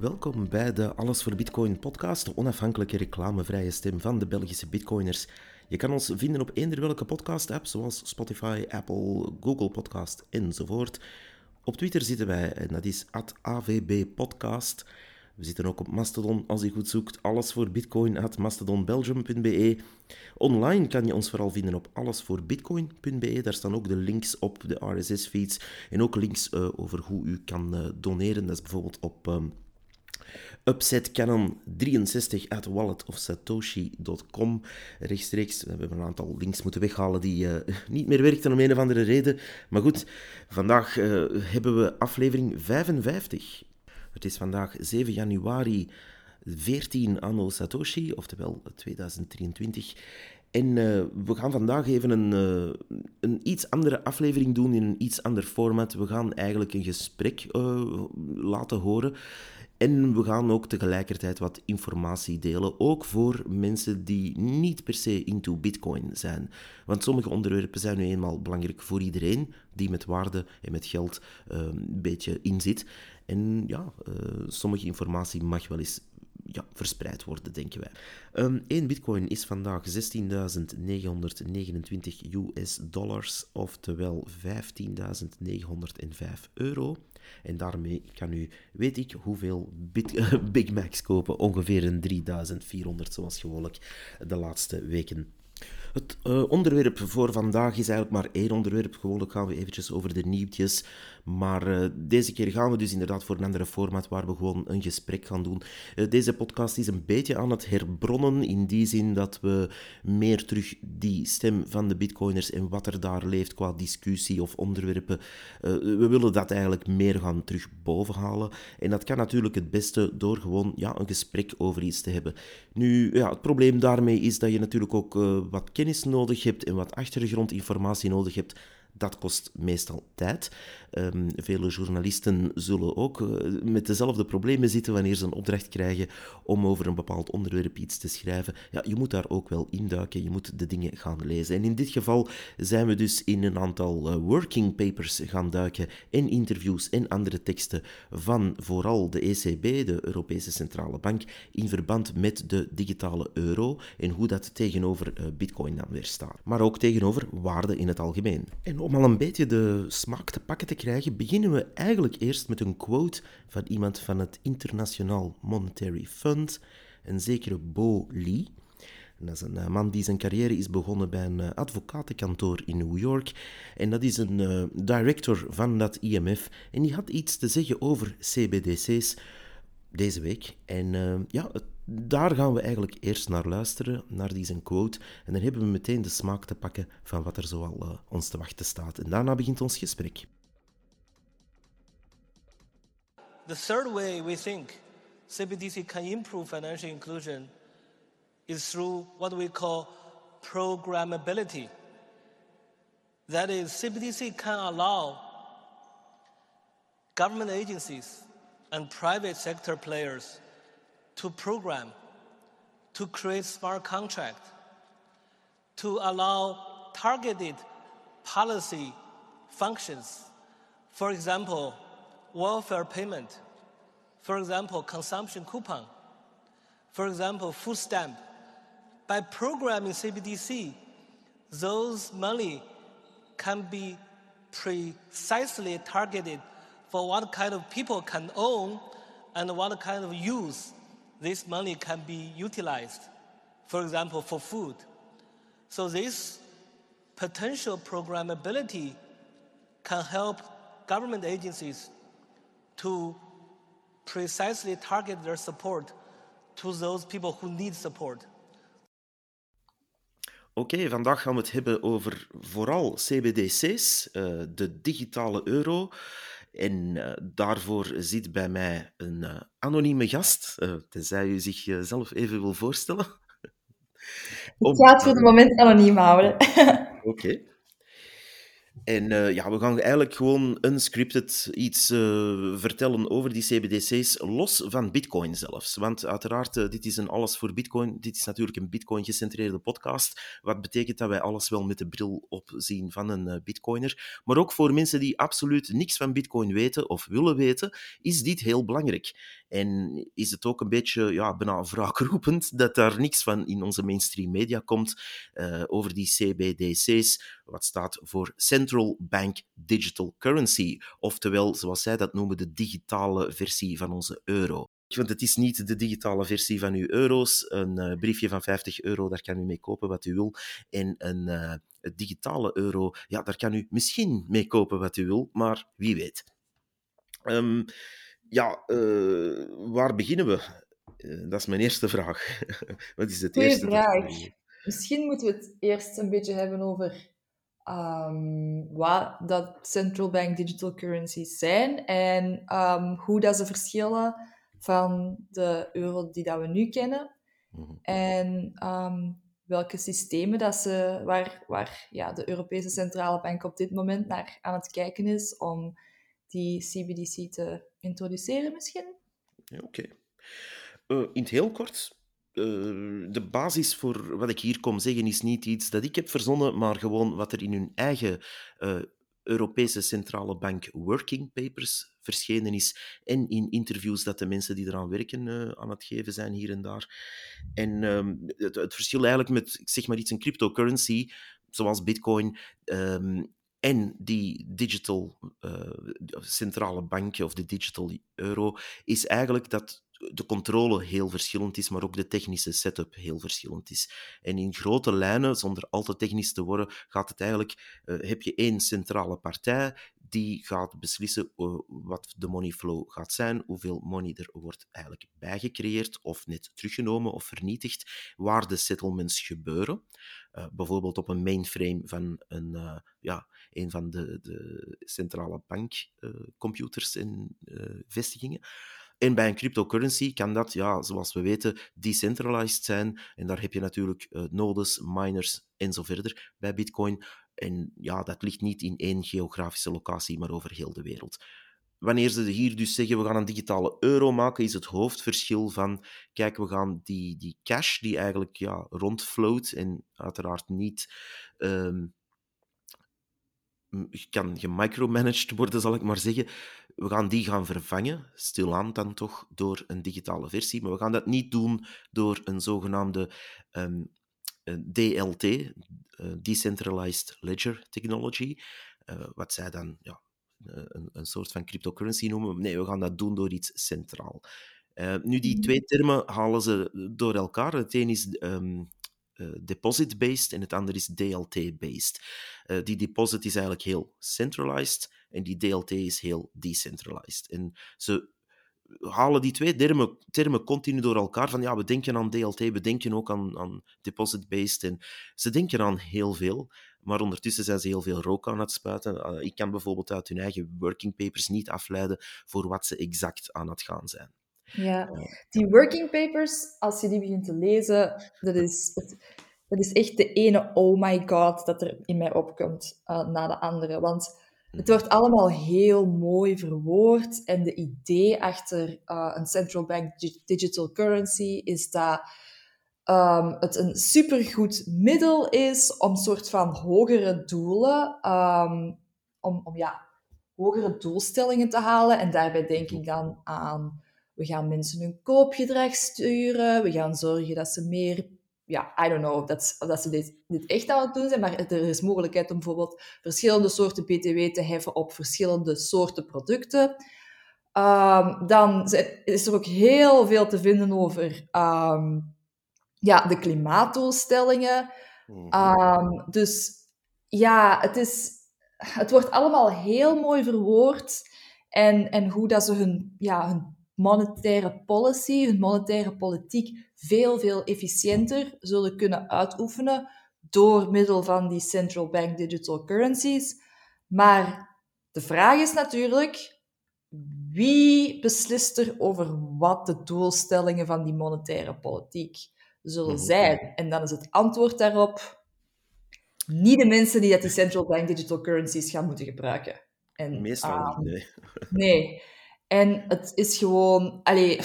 Welkom bij de Alles voor Bitcoin podcast, de onafhankelijke reclamevrije stem van de Belgische Bitcoiners. Je kan ons vinden op eender welke podcast-app, zoals Spotify, Apple, Google Podcast enzovoort. Op Twitter zitten wij en dat is @avbpodcast. We zitten ook op Mastodon als je goed zoekt. Alles voor Bitcoin at mastodonbelgium.be. Online kan je ons vooral vinden op allesvoorbitcoin.be. Daar staan ook de links op de RSS-feeds en ook links uh, over hoe u kan uh, doneren. Dat is bijvoorbeeld op um, Upset Canon 63 at wallet of satoshi.com rechtstreeks. We hebben een aantal links moeten weghalen die uh, niet meer werkten om een of andere reden. Maar goed, vandaag uh, hebben we aflevering 55. Het is vandaag 7 januari 14 anno Satoshi, oftewel 2023. En uh, we gaan vandaag even een, een iets andere aflevering doen in een iets ander format. We gaan eigenlijk een gesprek laten horen. En we gaan ook tegelijkertijd wat informatie delen, ook voor mensen die niet per se into Bitcoin zijn. Want sommige onderwerpen zijn nu eenmaal belangrijk voor iedereen die met waarde en met geld een beetje inzit. En ja, sommige informatie mag wel eens ja, verspreid worden, denken wij. Um, 1 bitcoin is vandaag 16.929 US dollars, oftewel 15.905 euro. En daarmee kan u, weet ik hoeveel Big Macs kopen, ongeveer een 3400 zoals gewoonlijk de laatste weken. Het uh, onderwerp voor vandaag is eigenlijk maar één onderwerp. Gewoonlijk gaan we eventjes over de nieuwtjes. Maar uh, deze keer gaan we dus inderdaad voor een andere format waar we gewoon een gesprek gaan doen. Uh, deze podcast is een beetje aan het herbronnen in die zin dat we meer terug die stem van de bitcoiners en wat er daar leeft qua discussie of onderwerpen, we willen dat eigenlijk meer gaan terug bovenhalen. En dat kan natuurlijk het beste door gewoon ja, een gesprek over iets te hebben. Nu, ja, het probleem daarmee is dat je natuurlijk ook wat kennis nodig hebt en wat achtergrondinformatie nodig hebt dat kost meestal tijd. Um, vele journalisten zullen ook uh, met dezelfde problemen zitten wanneer ze een opdracht krijgen om over een bepaald onderwerp iets te schrijven. Ja, je moet daar ook wel induiken, je moet de dingen gaan lezen. En in dit geval zijn we dus in een aantal uh, working papers gaan duiken en interviews en andere teksten van vooral de ECB, de Europese Centrale Bank, in verband met de digitale euro en hoe dat tegenover uh, bitcoin dan weer staat. Maar ook tegenover waarde in het algemeen. En om al een beetje de smaak te pakken te krijgen, beginnen we eigenlijk eerst met een quote van iemand van het Internationaal Monetary Fund, een zekere Bo Lee. dat is een eh, man die zijn carrière is begonnen bij een eh, advocatenkantoor in New York. En dat is een uh, director van dat IMF. En die had iets te zeggen over CBDC's deze week. En ja, het daar gaan we eigenlijk eerst naar luisteren, naar die zijn quote. En dan hebben we meteen de smaak te pakken van wat er zoal uh, ons te wachten staat. En daarna begint ons gesprek. The third way we think CBDC can improve financial inclusion is through what we call programmability. That is, CBDC can allow government agencies and private sector players to program, to create smart contract, to allow targeted policy functions. For example, welfare payment. For example, consumption coupon. For example, food stamp. By programming CBDC, those money can be precisely targeted for what kind of people can own and what kind of use this money can be utilized, for example, for food. So this potential programmability can help government agencies to precisely target their support to those people who need support. Oké, okay, vandaag gaan we het hebben over vooral CBDC's, uh, de digitale euro. En uh, daarvoor zit bij mij een uh, anonieme gast, uh, tenzij u zichzelf even wil voorstellen. Ik ga het voor het moment anoniem houden. Oké. Okay. En uh, ja, we gaan eigenlijk gewoon unscripted iets uh, vertellen over die CBDC's, los van Bitcoin zelfs. Want uiteraard, uh, dit is een alles voor Bitcoin. Dit is natuurlijk een Bitcoin-gecentreerde podcast. Wat betekent dat wij alles wel met de bril opzien van een Bitcoiner. Maar ook voor mensen die absoluut niks van Bitcoin weten of willen weten, is dit heel belangrijk. En is het ook een beetje ja, bijna wraakroepend dat daar niks van in onze mainstream media komt uh, over die CBDC's, wat staat voor Central Bank Digital Currency, oftewel, zoals zij dat noemen, de digitale versie van onze euro. Want het is niet de digitale versie van uw euro's. Een uh, briefje van 50 euro, daar kan u mee kopen wat u wil. En een uh, digitale euro, ja, daar kan u misschien mee kopen wat u wil, maar wie weet. Um, ja, uh, waar beginnen we? dat is mijn eerste vraag. wat is het Goeie eerste? vraag. Misschien moeten we het eerst een beetje hebben over um, wat dat central bank digital currencies zijn en um, hoe dat ze verschillen van de euro die dat we nu kennen. Mhm. En um, welke systemen dat ze, waar, waar ja, de Europese Centrale Bank op dit moment naar aan het kijken is om die CBDC te introduceren misschien? Ja, Oké. Uh, in het heel kort, uh, de basis voor wat ik hier kom zeggen is niet iets dat ik heb verzonnen, maar gewoon wat er in hun eigen uh, Europese Centrale Bank Working Papers verschenen is en in interviews dat de mensen die eraan werken aan het geven zijn hier en daar. En um, het, verschil eigenlijk met, zeg maar iets, een cryptocurrency, zoals bitcoin, um, en die digital uh, centrale bank of de digital euro, is eigenlijk dat de controle heel verschillend is, maar ook de technische setup heel verschillend is. En in grote lijnen, zonder al te technisch te worden, gaat het eigenlijk, uh, heb je één centrale partij die gaat beslissen uh, wat de money flow gaat zijn, hoeveel money er wordt eigenlijk bijgecreëerd of net teruggenomen of vernietigd, waar de settlements gebeuren. Uh, bijvoorbeeld op een mainframe van een, uh, ja, een van de, de centrale bankcomputers en vestigingen. En bij een cryptocurrency kan dat, ja, zoals we weten, decentralized zijn. En daar heb je natuurlijk nodes, miners en zo verder bij Bitcoin. En ja, dat ligt niet in één geografische locatie, maar over heel de wereld. Wanneer ze hier dus zeggen, we gaan een digitale euro maken, is het hoofdverschil van, kijk, we gaan die, die cash die eigenlijk ja, rondfloat en uiteraard niet um, kan gemicromanaged worden, zal ik maar zeggen. We gaan die gaan vervangen, stilaan dan toch, door een digitale versie. Maar we gaan dat niet doen door een zogenaamde um, DLT, uh, Decentralized Ledger Technology, uh, wat zij dan ja, een, een, soort van cryptocurrency noemen. Nee, we gaan dat doen door iets centraal. Nu, die mhm. twee termen halen ze door elkaar. Het een is um, uh, deposit-based en het andere is DLT-based. Uh, die deposit is eigenlijk heel centralized en die DLT is heel decentralized. En ze halen die twee termen, termen continu door elkaar. Van ja, we denken aan DLT, we denken ook aan, aan deposit-based. En ze denken aan heel veel, maar ondertussen zijn ze heel veel rook aan het spuiten. Uh, ik kan bijvoorbeeld uit hun eigen working papers niet afleiden voor wat ze exact aan het gaan zijn. Ja, die working papers, als je die begint te lezen, dat is, dat is echt de ene oh my god dat er in mij opkomt uh, na de andere. Want het wordt allemaal heel mooi verwoord en de idee achter uh, een central bank digital currency is dat um, het een supergoed middel is om soort van hogere doelen, um, om, om ja, hogere doelstellingen te halen. En daarbij denk ik dan aan we gaan mensen hun koopgedrag sturen. We gaan zorgen dat ze meer... Ja, I don't know of dat, of dat ze dit, dit echt aan het doen zijn, maar er is mogelijkheid om bijvoorbeeld verschillende soorten btw te heffen op verschillende soorten producten. Um, dan is er ook heel veel te vinden over um, ja, de klimaatdoelstellingen. Um, dus ja, het, is, het wordt allemaal heel mooi verwoord. En, en hoe dat ze hun, ja, hun monetaire policy, hun monetaire politiek veel, veel efficiënter zullen kunnen uitoefenen door middel van die central bank digital currencies. Maar de vraag is natuurlijk, wie beslist er over wat de doelstellingen van die monetaire politiek zullen mhm. zijn? En dan is het antwoord daarop niet de mensen die dat die central bank digital currencies gaan moeten gebruiken. En, Meestal niet, nee. Nee. En het is gewoon... Allee,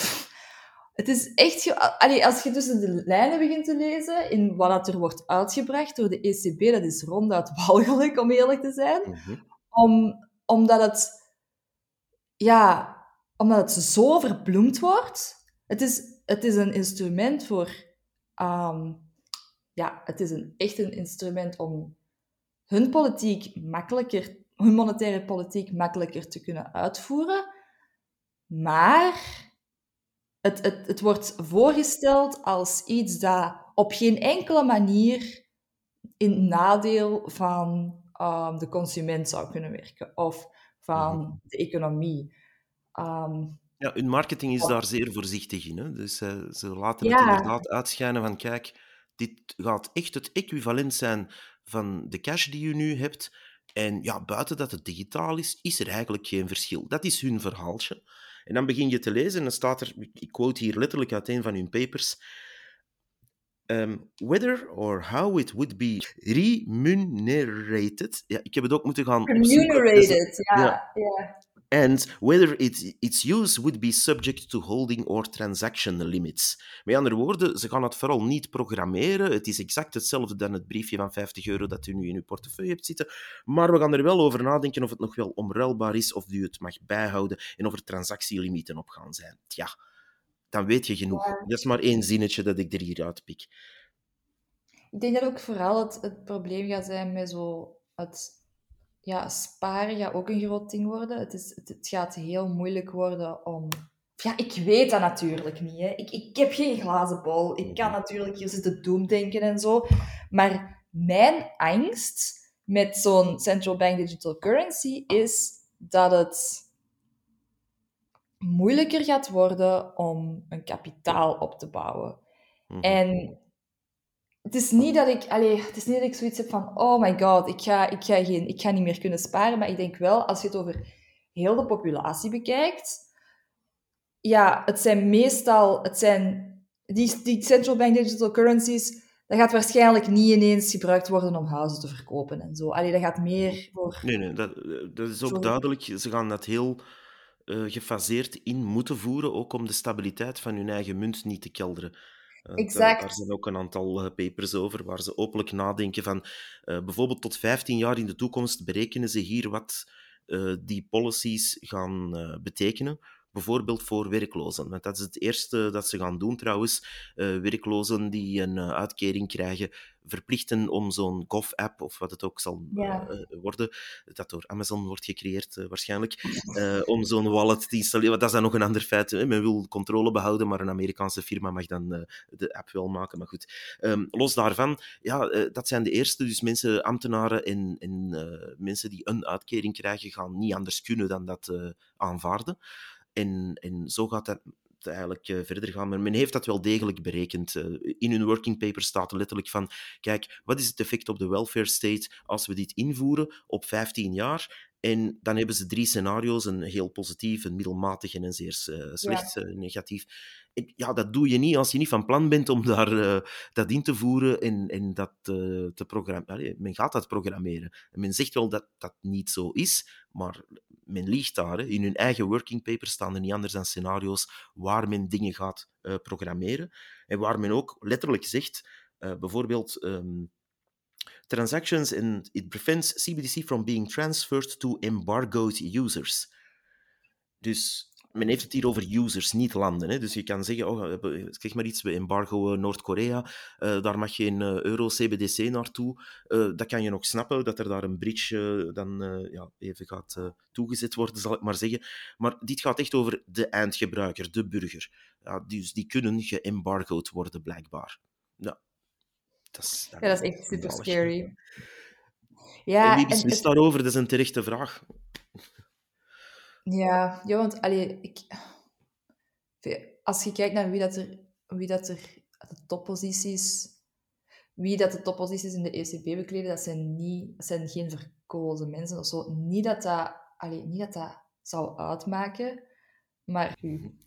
het is echt... Allee, als je tussen de lijnen begint te lezen in wat er wordt uitgebracht door de ECB, dat is ronduit walgelijk, om eerlijk te zijn. Mhm. Om, omdat het... Ja, omdat het zo verbloemd wordt. Het is, het is een instrument voor... ehm, ja, het is een, echt een instrument om hun politiek makkelijker, hun monetaire politiek makkelijker te kunnen uitvoeren. Maar het, het, het wordt voorgesteld als iets dat op geen enkele manier in nadeel van ehm, de consument zou kunnen werken of van Mhm. de economie. Ehm, Ja, hun marketing is daar zeer voorzichtig in. Hè? Dus eh, ze laten het inderdaad uitschijnen van, kijk, dit gaat echt het equivalent zijn van de cash die je nu hebt. En ja, buiten dat het digitaal is, is er eigenlijk geen verschil. Dat is hun verhaaltje. En dan begin je te lezen en dan staat er, ik- quote hier letterlijk uit een van hun papers, um, whether or how it would be remunerated. Ja, ik heb het ook moeten gaan remunerated, ja. Ja. ja. And whether it, its use would be subject to holding or transaction limits. Met andere woorden, ze gaan het vooral niet programmeren. Het is exact hetzelfde dan het briefje van 50 euro dat u nu in uw portefeuille hebt zitten. Maar we gaan er wel over nadenken of het nog wel omruilbaar is, of u het mag bijhouden en of er transactielimieten op gaan zijn. Tja, dan weet je genoeg. Ja. Dat is maar één zinnetje dat ik er hier uitpik. Ik denk dat ook vooral het, het probleem gaat zijn met zo het ja, sparen gaat ook een groot ding worden. Het, is, het, het gaat heel moeilijk worden om... Ja, ik weet dat natuurlijk niet. Hè. Ik, ik heb geen glazen bol. Ik kan natuurlijk hier zitten doemdenken en zo. Maar mijn angst met zo'n central bank digital currency is dat het moeilijker gaat worden om een kapitaal op te bouwen. Mhm. En het is niet dat ik, allee, het is niet dat ik zoiets heb van, oh my god, ik ga, ik, ga geen, ik ga niet meer kunnen sparen. Maar ik denk wel, als je het over heel de populatie bekijkt, ja, het zijn meestal, het zijn die, die central bank digital currencies, dat gaat waarschijnlijk niet ineens gebruikt worden om huizen te verkopen en zo. Allee, dat gaat meer voor... Nee, nee, dat, dat is ook duidelijk. Ze gaan dat heel eh, gefaseerd in moeten voeren, ook om de stabiliteit van hun eigen munt niet te kelderen. Eh, daar- Exact. Daar, zijn ook een aantal eh, papers over, waar ze openlijk nadenken van eh, bijvoorbeeld tot 15 jaar in de toekomst berekenen ze hier wat die policies gaan betekenen. Bijvoorbeeld voor werklozen. Want dat is het eerste dat ze gaan doen trouwens. Eh, werklozen die een eh, uitkering krijgen, verplichten om zo'n Gov-app, of wat het ook zal Ja. eh, worden, dat door Amazon wordt gecreëerd waarschijnlijk, om zo'n wallet te installeren. Want dat is dan nog een ander feit. Hè. Men wil controle behouden, maar een Amerikaanse firma mag dan de app wel maken. Maar goed, Ehm, los daarvan, ja, dat zijn de eerste. Dus mensen, ambtenaren en, en mensen die een uitkering krijgen, gaan niet anders kunnen dan dat aanvaarden. En, en zo gaat dat eigenlijk eh, verder gaan. Maar men heeft dat wel degelijk berekend. Eh, in hun working paper staat er letterlijk van, kijk, wat is het effect op de welfare state als we dit invoeren op 15 jaar? En dan hebben ze drie scenario's, een heel positief, een middelmatig en een zeer eh, slecht negatief. Ja, dat doe je niet als je niet van plan bent om daar, eh, dat in te voeren en, en dat eh, te programmeren. Men gaat dat programmeren. En men zegt wel dat dat niet zo is, maar men liegt daar. In hun eigen working paper staan er niet anders dan scenario's waar men dingen gaat eh, programmeren. En waar men ook letterlijk zegt, bijvoorbeeld... ehm, transactions and it prevents CBDC from being transferred to embargoed users. Dus men heeft het hier over users, niet landen. Hè? Dus je kan zeggen, oh, zeg maar iets, we embargo Noord-Korea, eh, daar mag geen eh, euro CBDC naartoe. Eh, dat kan je nog snappen, dat er daar een bridge eh, dan eh, ja, even gaat eh, toegezet worden, zal ik maar zeggen. Maar dit gaat echt over de eindgebruiker, de burger. Ja, dus die kunnen geëmbargoed worden, blijkbaar. Ja, dat is, Ja, dat is echt super scary. Ja, en wie en beslist het- daarover? Dat is een terechte vraag. Ja, ja want allee, ik, als je kijkt naar wie dat er, wie dat er de topposities, wie dat de topposities in de ECB bekleden, dat zijn, niet, dat zijn geen verkozen mensen of zo. Niet dat dat, allee, niet dat, dat zou uitmaken, maar u.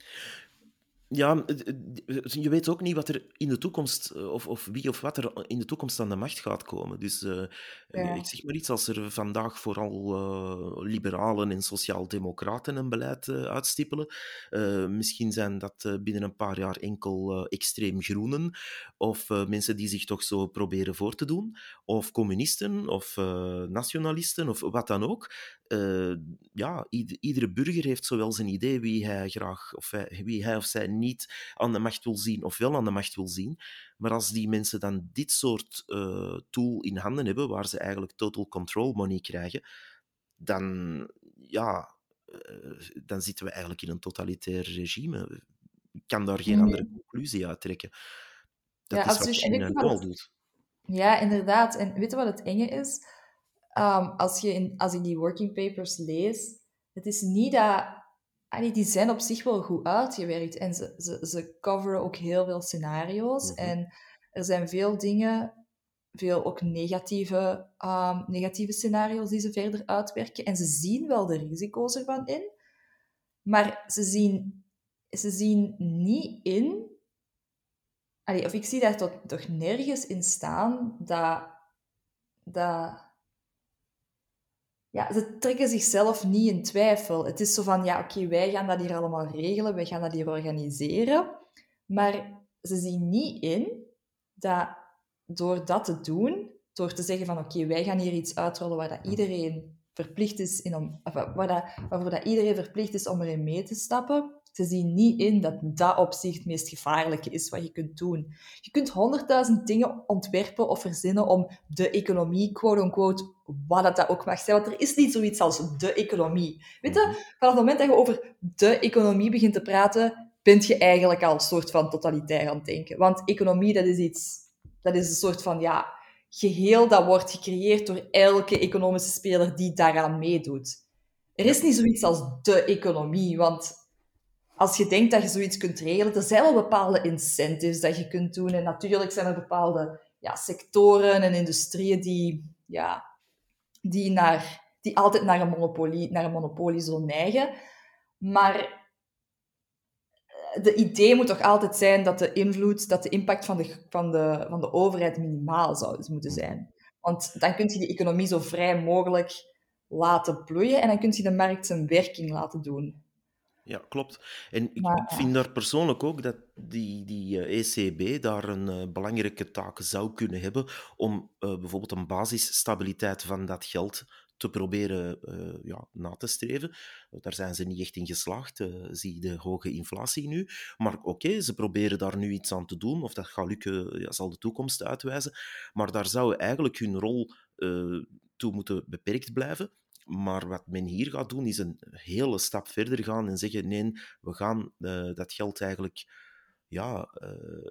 Ja, je weet ook niet wat er in de toekomst, eh, of, of wie of wat er in de toekomst aan de macht gaat komen. Dus uh, ik zeg maar iets, als er vandaag vooral uh, liberalen en sociaal-democraten een beleid uitstippelen, misschien zijn dat binnen een paar jaar enkel extreem groenen, of mensen die zich toch zo proberen voor te doen, of communisten, of nationalisten, of wat dan ook. ja, iedere burger heeft zowel zijn idee wie hij graag, of hij, wie hij of zij niet aan de macht wil zien of wel aan de macht wil zien. Maar als die mensen dan dit soort uh, tool in handen hebben, waar ze eigenlijk total control money krijgen, dan, ja, uh, dan zitten we eigenlijk in een totalitair regime. Ik kan daar geen andere conclusie uit trekken. Dat ja, is wat China nu al doet. Ja, inderdaad. En weet je wat het enge is? Um, als, je in, als ik die working papers lees, het is niet dat die zijn op zich wel goed uitgewerkt. En ze, ze, ze coveren ook heel veel scenario's. Mhm. En er zijn veel dingen, veel ook negatieve, um, negatieve scenario's die ze verder uitwerken. En ze zien wel de risico's ervan in. Maar ze zien, ze zien niet in... Allee, of ik zie daar toch, toch nergens in staan dat... dat ja, ze trekken zichzelf niet in twijfel. Het is zo van, ja, oké, wij gaan dat hier allemaal regelen, wij gaan dat hier organiseren. Maar ze zien niet in dat door dat te doen, door te zeggen van, oké, wij gaan hier iets uitrollen waar dat iedereen verplicht is in om, of waar dat, waarvoor dat iedereen verplicht is om erin mee te stappen, ze zien niet in dat dat op zich het meest gevaarlijke is wat je kunt doen. Je kunt honderdduizend dingen ontwerpen of verzinnen om de economie, quote-unquote, wat dat, dat ook mag zijn. Want er is niet zoiets als de economie. Weet je, mhm. vanaf het moment dat je over de economie begint te praten, ben je eigenlijk al een soort van totalitair aan het denken. Want economie, dat is iets... Dat is een soort van, ja, geheel dat wordt gecreëerd door elke economische speler die daaraan meedoet. Er is niet zoiets als de economie, want als je denkt dat je zoiets kunt regelen, er zijn wel bepaalde incentives dat je kunt doen. En natuurlijk zijn er bepaalde ja, sectoren en industrieën die, ja, die, naar, die altijd naar een, monopolie, naar een monopolie zullen neigen. Maar eh, de idee moet toch altijd zijn dat de invloed, dat de impact van de, van de, van de overheid minimaal zou moeten zijn. Want dan kun je die economie zo vrij mogelijk laten bloeien en dan kun je de markt zijn werking laten doen ja, klopt. En ik, vind daar persoonlijk ook dat die, die ECB eh, e daar een uh, belangrijke taak zou kunnen hebben om uh, bijvoorbeeld een basisstabiliteit van dat geld te proberen uh, ja, na te streven. Daar zijn ze niet echt in geslaagd, zie de hoge inflatie nu. Maar oké, ze proberen daar nu iets aan te doen. Of dat gaat lukken, ja, zal de toekomst uitwijzen. Maar daar zou eigenlijk hun rol toe moeten beperkt blijven. Maar wat men hier gaat doen, is een hele stap verder gaan en zeggen: nee, we gaan uh, dat geld eigenlijk ja, uh,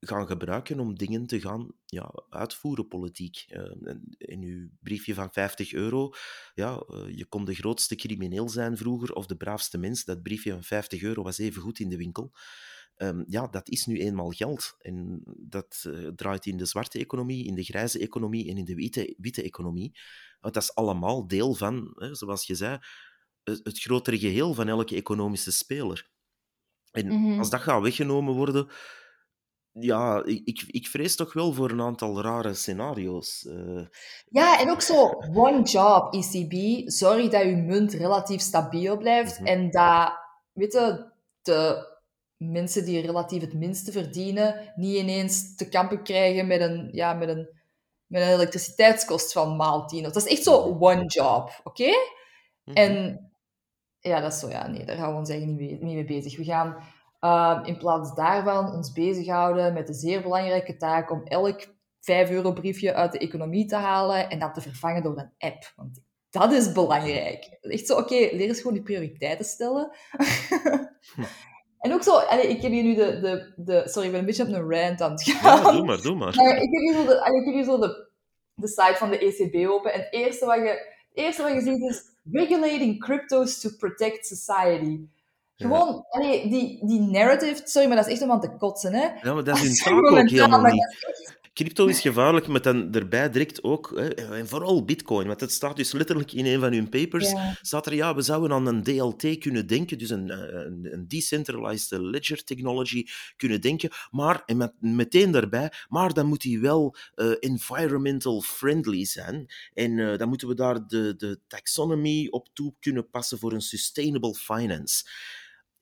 gaan gebruiken om dingen te gaan ja, uitvoeren, politiek. Uh, in uw briefje van 50 euro, ja, je kon de grootste crimineel zijn vroeger of de braafste mens. Dat briefje van 50 euro was even goed in de winkel. Um, ja, dat is nu eenmaal geld. En dat uh, draait in de zwarte economie, in de grijze economie en in de witte, witte economie. Want dat is allemaal deel van, hè, zoals je zei, het, grotere geheel van elke economische speler. En mhm. als dat gaat weggenomen worden, ja, ik, ik vrees toch wel voor een aantal rare scenario's. Uh, ja, en ook zo, one job, ECB. Zorg dat je munt relatief stabiel blijft mhm. en dat, weet je, de mensen die relatief het minste verdienen, niet ineens te kampen krijgen met een, ja, met een, met een elektriciteitskost van maal 10. Dat is echt zo one job, oké? Mhm. En ja, dat is zo, ja, nee, daar gaan we ons eigenlijk niet mee, bezig. We gaan uh, in plaats daarvan ons bezighouden met de zeer belangrijke taak om elk 5 euro briefje uit de economie te halen en dat te vervangen door een app. Want dat is belangrijk. Echt zo, oké, leer eens gewoon die prioriteiten stellen. En ook zo, allee, ik heb hier nu de, de, de... Sorry, ik ben een beetje op een rant aan het gaan. Ja, doe maar, doe maar. maar ik heb hier zo, de, allee, ik heb hier zo de, de site van de ECB open. En het eerste wat je, het eerste wat je ziet is... Regulating cryptos to protect society. Gewoon, allee, die, die narrative... Sorry, maar dat is echt om aan te kotsen, hè. Ja, maar dat is taak ook helemaal niet. Crypto is gevaarlijk, met dan erbij direct ook, hè, en vooral bitcoin, want het staat dus letterlijk in een van hun papers, Ja. staat er, ja, we zouden aan een DLT kunnen denken, dus een, eh, een, een Decentralized Ledger Technology kunnen denken, maar, en met, meteen daarbij, maar dan moet die wel eh, environmental friendly zijn, en eh, dan moeten we daar de, de taxonomy op toe kunnen passen voor een sustainable finance.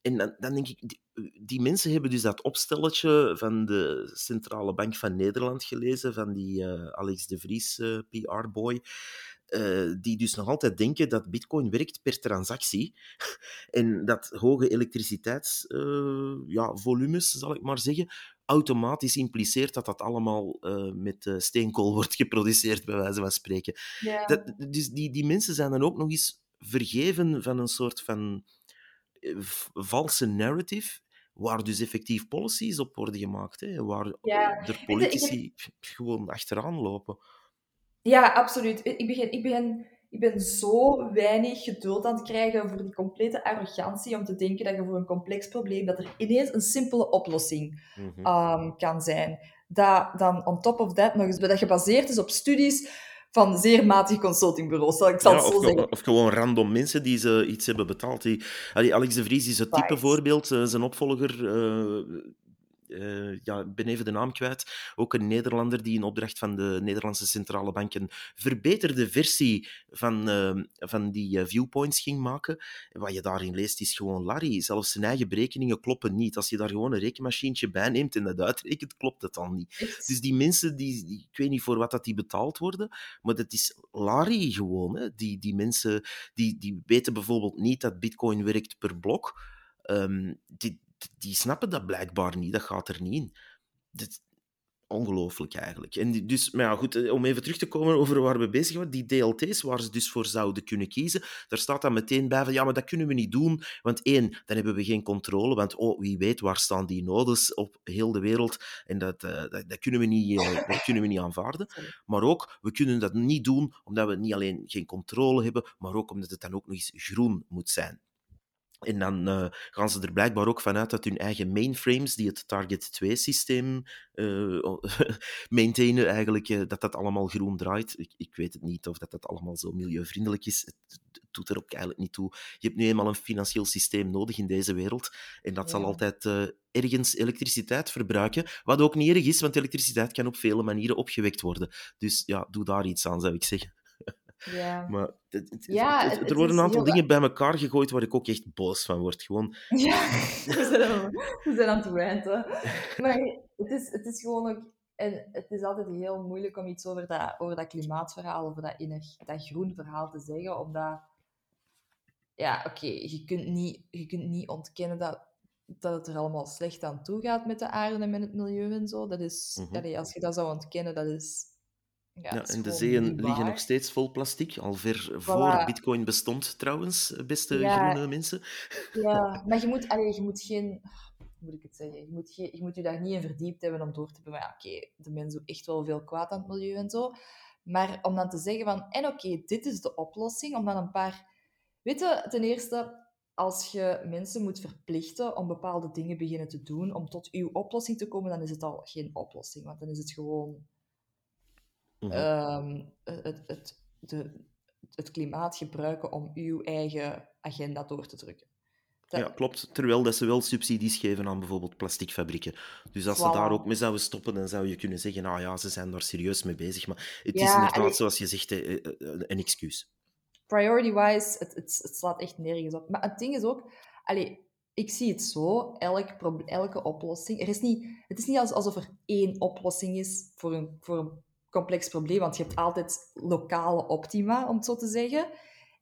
En dan, dan denk ik, die, mensen hebben dus dat opstelletje van de Centrale Bank van Nederland gelezen, van die eh, Alex de Vries, eh, PR-boy, eh, die dus nog altijd denken dat bitcoin werkt per transactie en dat hoge elektriciteitsvolumes, ja, volumes, zal ik maar zeggen, automatisch impliceert dat dat allemaal met steenkool wordt geproduceerd, bij wijze van spreken. Dat, dus die, die mensen zijn dan ook nog eens vergeven van een soort van valse narrative, waar dus effectief policies op worden gemaakt, hè, waar Ja, ik politici gewoon achteraan lopen. Ja, absoluut. Ik ben, ik, ben, ik ben zo weinig geduld aan het krijgen voor die complete arrogantie om te denken dat je voor een complex probleem, dat er ineens een simpele oplossing Mhm. um, kan zijn. Dat dan on top of that nog eens dat gebaseerd is op studies van zeer matige consultingbureaus, ik zal Ja, het of, zo ge- zeggen. of gewoon random mensen die ze iets hebben betaald. Die, Alex de Vries is het type Right. voorbeeld. eh, zijn opvolger, eh, eh, ja, ik ben even de naam kwijt. Ook een Nederlander die in opdracht van de Nederlandse Centrale Bank een verbeterde versie van, eh, van die eh, viewpoints ging maken. En wat je daarin leest is gewoon Larry. Zelfs zijn eigen berekeningen kloppen niet. Als je daar gewoon een rekenmachientje bij neemt en dat uitrekent, klopt het dan niet. Echt. Dus die mensen, die, die- ik weet niet voor wat dat die betaald worden, maar dat is Larry gewoon. Hè. Die, die mensen die, die weten bijvoorbeeld niet dat Bitcoin werkt per blok. Ehm, die, die snappen dat blijkbaar niet. Dat gaat er niet in. Dit, ongelooflijk eigenlijk. En dus, maar ja, goed, eh, om even terug te komen over waar we bezig waren, die DLT's waar ze dus voor zouden kunnen kiezen, daar staat dan meteen bij van ja, maar dat kunnen we niet doen, want één, dan hebben we geen controle, want oh, wie weet waar staan die nodes op heel de wereld en dat, eh, dat, dat, kunnen we niet, eh, dat kunnen we niet aanvaarden. Maar ook, we kunnen dat niet doen omdat we niet alleen geen controle hebben, maar ook omdat het dan ook nog eens groen moet zijn. En dan eh, gaan ze er blijkbaar ook vanuit dat hun eigen mainframes, die het Target 2-systeem eh maintainen, eigenlijk, eh, dat dat allemaal groen draait. Ik, ik weet het niet of dat, dat allemaal zo milieuvriendelijk is. Het, het doet er ook eigenlijk niet toe. Je hebt nu eenmaal een financieel systeem nodig in deze wereld. En dat zal altijd ergens elektriciteit verbruiken. Wat ook niet erg is, want elektriciteit kan op vele manieren opgewekt worden. Dus ja, doe daar iets aan, zou ik zeggen. Maar het- het- Ja, het- het- er worden een aantal heel- dingen bij elkaar gegooid waar ik ook echt boos van word. Gewoon, Ja, we zijn, aan- we zijn aan het ranten. Maar het is, het is gewoon ook... En het is altijd heel moeilijk om iets over dat, over dat klimaatverhaal, over dat, dat groen verhaal te zeggen, omdat... Ja, oké, je, kunt niet, je kunt niet ontkennen dat, dat het er allemaal slecht aan toe gaat met de aarde en met het milieu en zo. Dat is... Mhm. allee, als je dat zou ontkennen, dat is... Ja, en de zeeën liggen nog steeds vol plastic. Al ver voor bitcoin bestond, trouwens, beste Ja. groene mensen. Ja, maar je moet, allee, je moet geen... Hoe moet ik het zeggen? Je moet, geen, je moet je daar niet in verdiept hebben om door te hebben. Maar ja, oké, de mensen doen echt wel veel kwaad aan het milieu en zo. Maar om dan te zeggen van... En oké, dit is de oplossing. Om dan een paar... Weet je, ten eerste... Als je mensen moet verplichten om bepaalde dingen beginnen te doen om tot uw oplossing te komen, dan is het al geen oplossing. Want dan is het gewoon Mhm. ehm, het, het, de, het klimaat gebruiken om uw eigen agenda door te drukken. Dat- Ja, klopt. Terwijl dat ze wel subsidies geven aan bijvoorbeeld plasticfabrieken. Dus als ze daar ook mee zouden stoppen, dan zou je kunnen zeggen, nou ja, ze zijn daar serieus mee bezig. Maar het is inderdaad, zoals je zegt, eh, eh, eh, een excuus. priority-wise, het, het, het slaat echt nergens op. Maar het ding is ook, allee, ik zie het zo, elk elke oplossing. Er is niet, het is niet als- alsof er één oplossing is voor een, voor een complex probleem, want je hebt altijd lokale optima, om het zo te zeggen.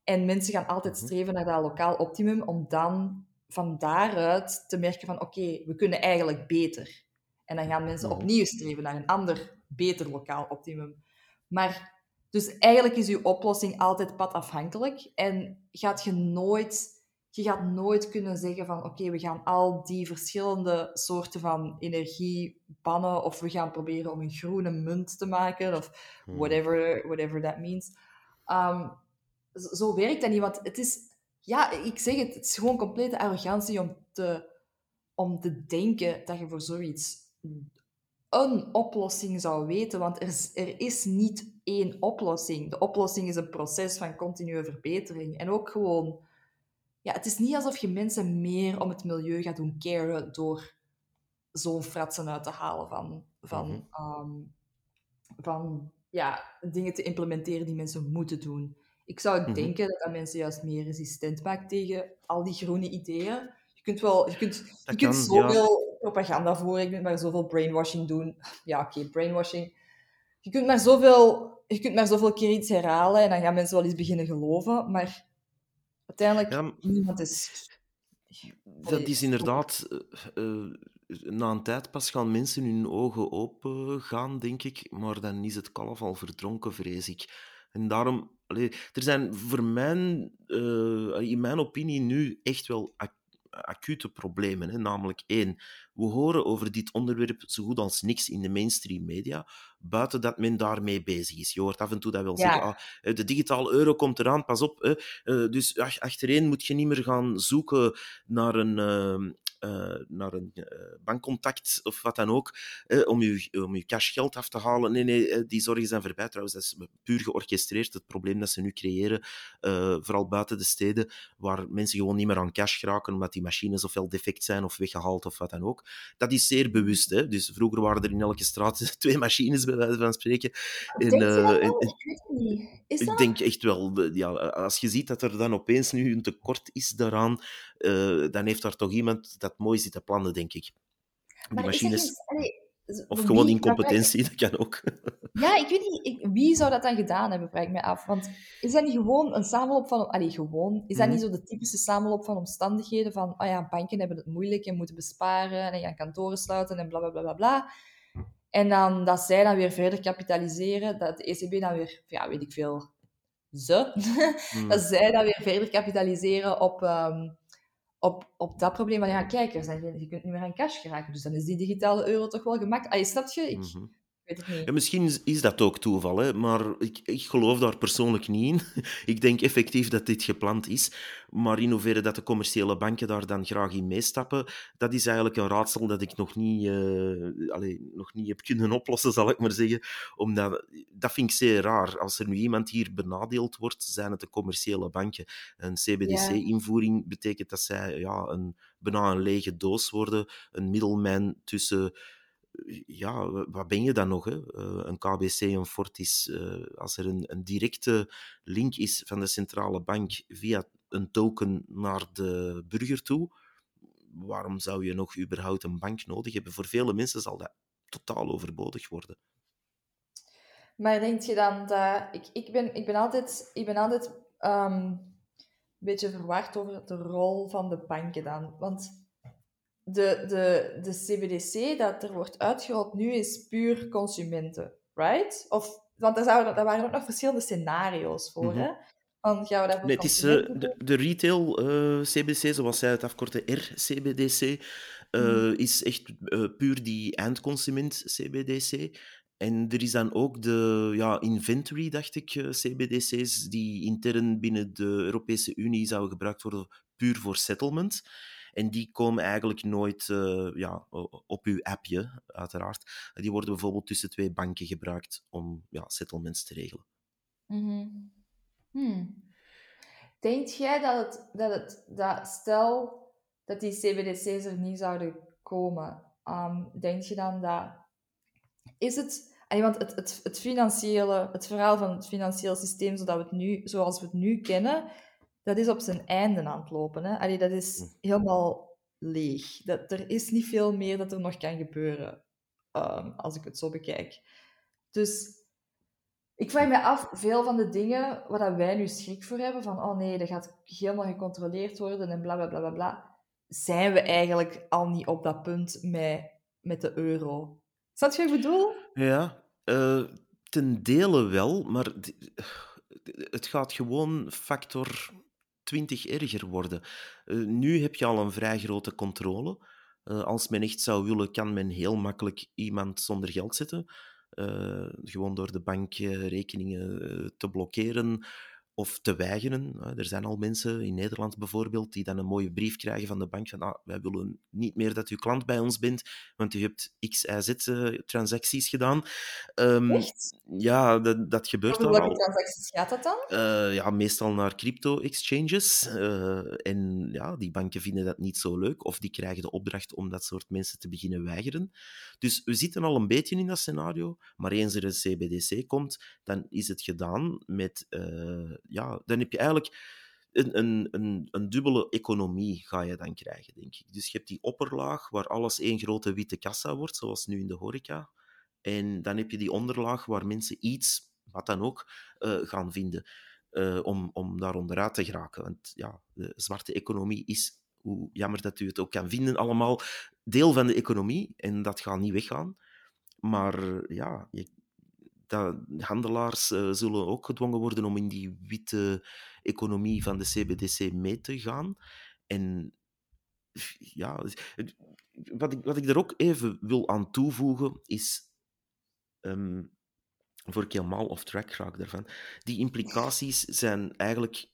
En mensen gaan altijd Mhm. streven naar dat lokaal optimum, om dan van daaruit te merken van, oké, we kunnen eigenlijk beter. En dan gaan mensen Mhm. opnieuw streven naar een ander, beter lokaal optimum. Maar dus eigenlijk is je oplossing altijd padafhankelijk en gaat je nooit, je gaat nooit kunnen zeggen van oké, we gaan al die verschillende soorten van energie bannen of we gaan proberen om een groene munt te maken of Hmm. whatever, whatever that means. Um, zo, zo werkt dat niet, want het is, ja, ik zeg het, het is gewoon complete arrogantie om te, om te denken dat je voor zoiets een oplossing zou weten, want er is, er is niet één oplossing. De oplossing is een proces van continue verbetering. En ook gewoon, ja, het is niet alsof je mensen meer om het milieu gaat doen caren door zo'n fratsen uit te halen van, van, Mhm. ehm, van ja, dingen te implementeren die mensen moeten doen. Ik zou Mhm. denken dat dat mensen juist meer resistent maakt tegen al die groene ideeën. Je kunt wel, je kunt, je kunt zoveel propaganda voeren, je kunt maar zoveel brainwashing doen. Ja, oké, brainwashing. Je kunt, maar zoveel, je kunt maar zoveel keer iets herhalen en dan gaan mensen wel eens beginnen geloven, maar uiteindelijk, Ja, niemand is... Dat is inderdaad, eh, eh, na een tijd pas gaan mensen hun ogen open gaan, denk ik, maar dan is het kalf al verdronken, vrees ik. En daarom, allee, er zijn voor mijn, eh, in mijn opinie nu echt wel ac- acute problemen. Hè? Namelijk één, we horen over dit onderwerp zo goed als niks in de mainstream media, buiten dat men daarmee bezig is. Je hoort af en toe dat wel Ja. zeggen, ah, eh, de digitale euro komt eraan, pas op. Hè? Eh, dus ach- achtereen moet je niet meer gaan zoeken naar een, eh, naar een bankcontact of wat dan ook, eh, om, je, om je cashgeld af te halen. Nee, nee, die zorgen zijn voorbij. Trouwens, dat is puur georchestreerd. Het probleem dat ze nu creëren, vooral buiten de steden, waar mensen gewoon niet meer aan cash geraken, omdat die machines ofwel defect zijn of weggehaald of wat dan ook. Dat is zeer bewust. Hè? Dus vroeger waren er in elke straat twee machines, bij wijze van spreken. En, Denk eh, wel? en- en- Ik weet het niet. Is ik dat? denk echt wel, ja, als je ziet dat er dan opeens nu een tekort is daaraan, eh, dan heeft daar toch iemand dat mooi zitten plannen, denk ik. Die Maar is er z- of wie- gewoon dat incompetentie, dat kan ook. Ja, ik weet niet. Ik, wie zou dat dan gedaan hebben, vraag ik me af. Want is dat niet gewoon een samenloop van... Allee, gewoon. Is dat niet Mhm. zo de typische samenloop van omstandigheden van... Oh ja, banken hebben het moeilijk en moeten besparen en gaan kantoren sluiten en bla, bla, bla, bla, bla. En dan dat zij dan weer verder kapitaliseren, dat de ECB dan weer... Ja, weet ik veel... Ze. Hmm. dat zij dan weer verder kapitaliseren op... ehm, op, op dat probleem van, ja, kijk, er zijn geen, je kunt niet meer aan cash geraken, dus dan is die digitale euro toch wel gemakkelijk. Ah, snap je? Ik Mhm. Weet het niet. Ja, misschien is- dat ook toeval, hè? maar ik, ik geloof daar persoonlijk niet in. Ik denk effectief dat dit gepland is. Maar in hoeverre dat de commerciële banken daar dan graag in meestappen, dat is eigenlijk een raadsel dat ik nog niet, eh, allee, nog niet heb kunnen oplossen, zal ik maar zeggen. Omdat, dat vind ik zeer raar. Als er nu iemand hier benadeeld wordt, zijn het de commerciële banken. Een CBDC-invoering betekent dat zij ja, een, bijna een lege doos worden, een middelman tussen ja, wat ben je dan nog? Hè? Eh, een KBC, een Fortis, eh, als er een, een directe link is van de centrale bank via een token naar de burger toe, waarom zou je nog überhaupt een bank nodig hebben? Voor vele mensen zal dat totaal overbodig worden. Maar denk je dan dat... Ik, ik, ben, ik ben altijd, ik ben altijd ehm, een beetje verward over de rol van de banken dan. Want de, de, de CBDC dat er wordt uitgerold nu is puur consumenten, right? Of, want daar, zouden, daar waren ook nog verschillende scenario's voor, Mhm. hè? Van, gaan we dat voor Nee, het is eh, de, de retail eh, CBDC, zoals zij het afkorten, RCBDC, eh, Mhm. is echt puur die eindconsument CBDC. En er is dan ook de ja, inventory, dacht ik, CBDC's, die intern binnen de Europese Unie zouden gebruikt worden, puur voor settlement. En die komen eigenlijk nooit eh, ja, op uw appje, uiteraard. Die worden bijvoorbeeld tussen twee banken gebruikt om ja, settlements te regelen. Hmm. Denk jij dat het, dat het, dat stel dat die CBDC's er niet zouden komen, ehm, denk je dan dat, is het, want het, het, het financiële, het verhaal van het financiële systeem zodat we het nu, zoals we het nu kennen, dat is op zijn einde aan het lopen. Hè? Allee, dat is Hm. helemaal leeg. Dat, er is niet veel meer dat er nog kan gebeuren, ehm, als ik het zo bekijk. Dus ik vraag me af, veel van de dingen waar dat wij nu schrik voor hebben, van oh nee, dat gaat helemaal gecontroleerd worden en bla bla bla bla bla, zijn we eigenlijk al niet op dat punt met, met de euro. Snap je wat ik bedoel? Ja, eh, ten dele wel, maar het gaat gewoon factor 20 erger worden. Eh, nu heb je al een vrij grote controle. Eh, als men echt zou willen, kan men heel makkelijk iemand zonder geld zetten. Eh, gewoon door de bankrekeningen te blokkeren. Of te weigeren. Er zijn al mensen in Nederland bijvoorbeeld die dan een mooie brief krijgen van de bank van ah, wij willen niet meer dat uw klant bij ons bent, want u hebt x, y, z eh, transacties gedaan. Um, Echt? Ja, dat, dat gebeurt al. Welke transacties gaat dat dan? Uh, ja, meestal naar crypto-exchanges. Uh, en ja, die banken vinden dat niet zo leuk, of die krijgen de opdracht om dat soort mensen te beginnen weigeren. Dus we zitten al een beetje in dat scenario, maar eens er een CBDC komt, dan is het gedaan met ja, dan heb je eigenlijk een, een, een, een dubbele economie ga je dan krijgen, denk ik. Dus je hebt die opperlaag waar alles één grote witte kassa wordt, zoals nu in de horeca. En dan heb je die onderlaag waar mensen iets, wat dan ook, uh, gaan vinden uh, om, om daar onderuit te geraken. Want ja, de zwarte economie is, hoe jammer dat u het ook kan vinden, allemaal deel van de economie. En dat gaat niet weggaan. Maar ja, je, handelaars uh, zullen ook gedwongen worden om in die witte economie van de CBDC mee te gaan. En ja, wat ik, wat ik er ook even wil aan toevoegen is. Um, voor ik helemaal off track raak daarvan. Die implicaties zijn eigenlijk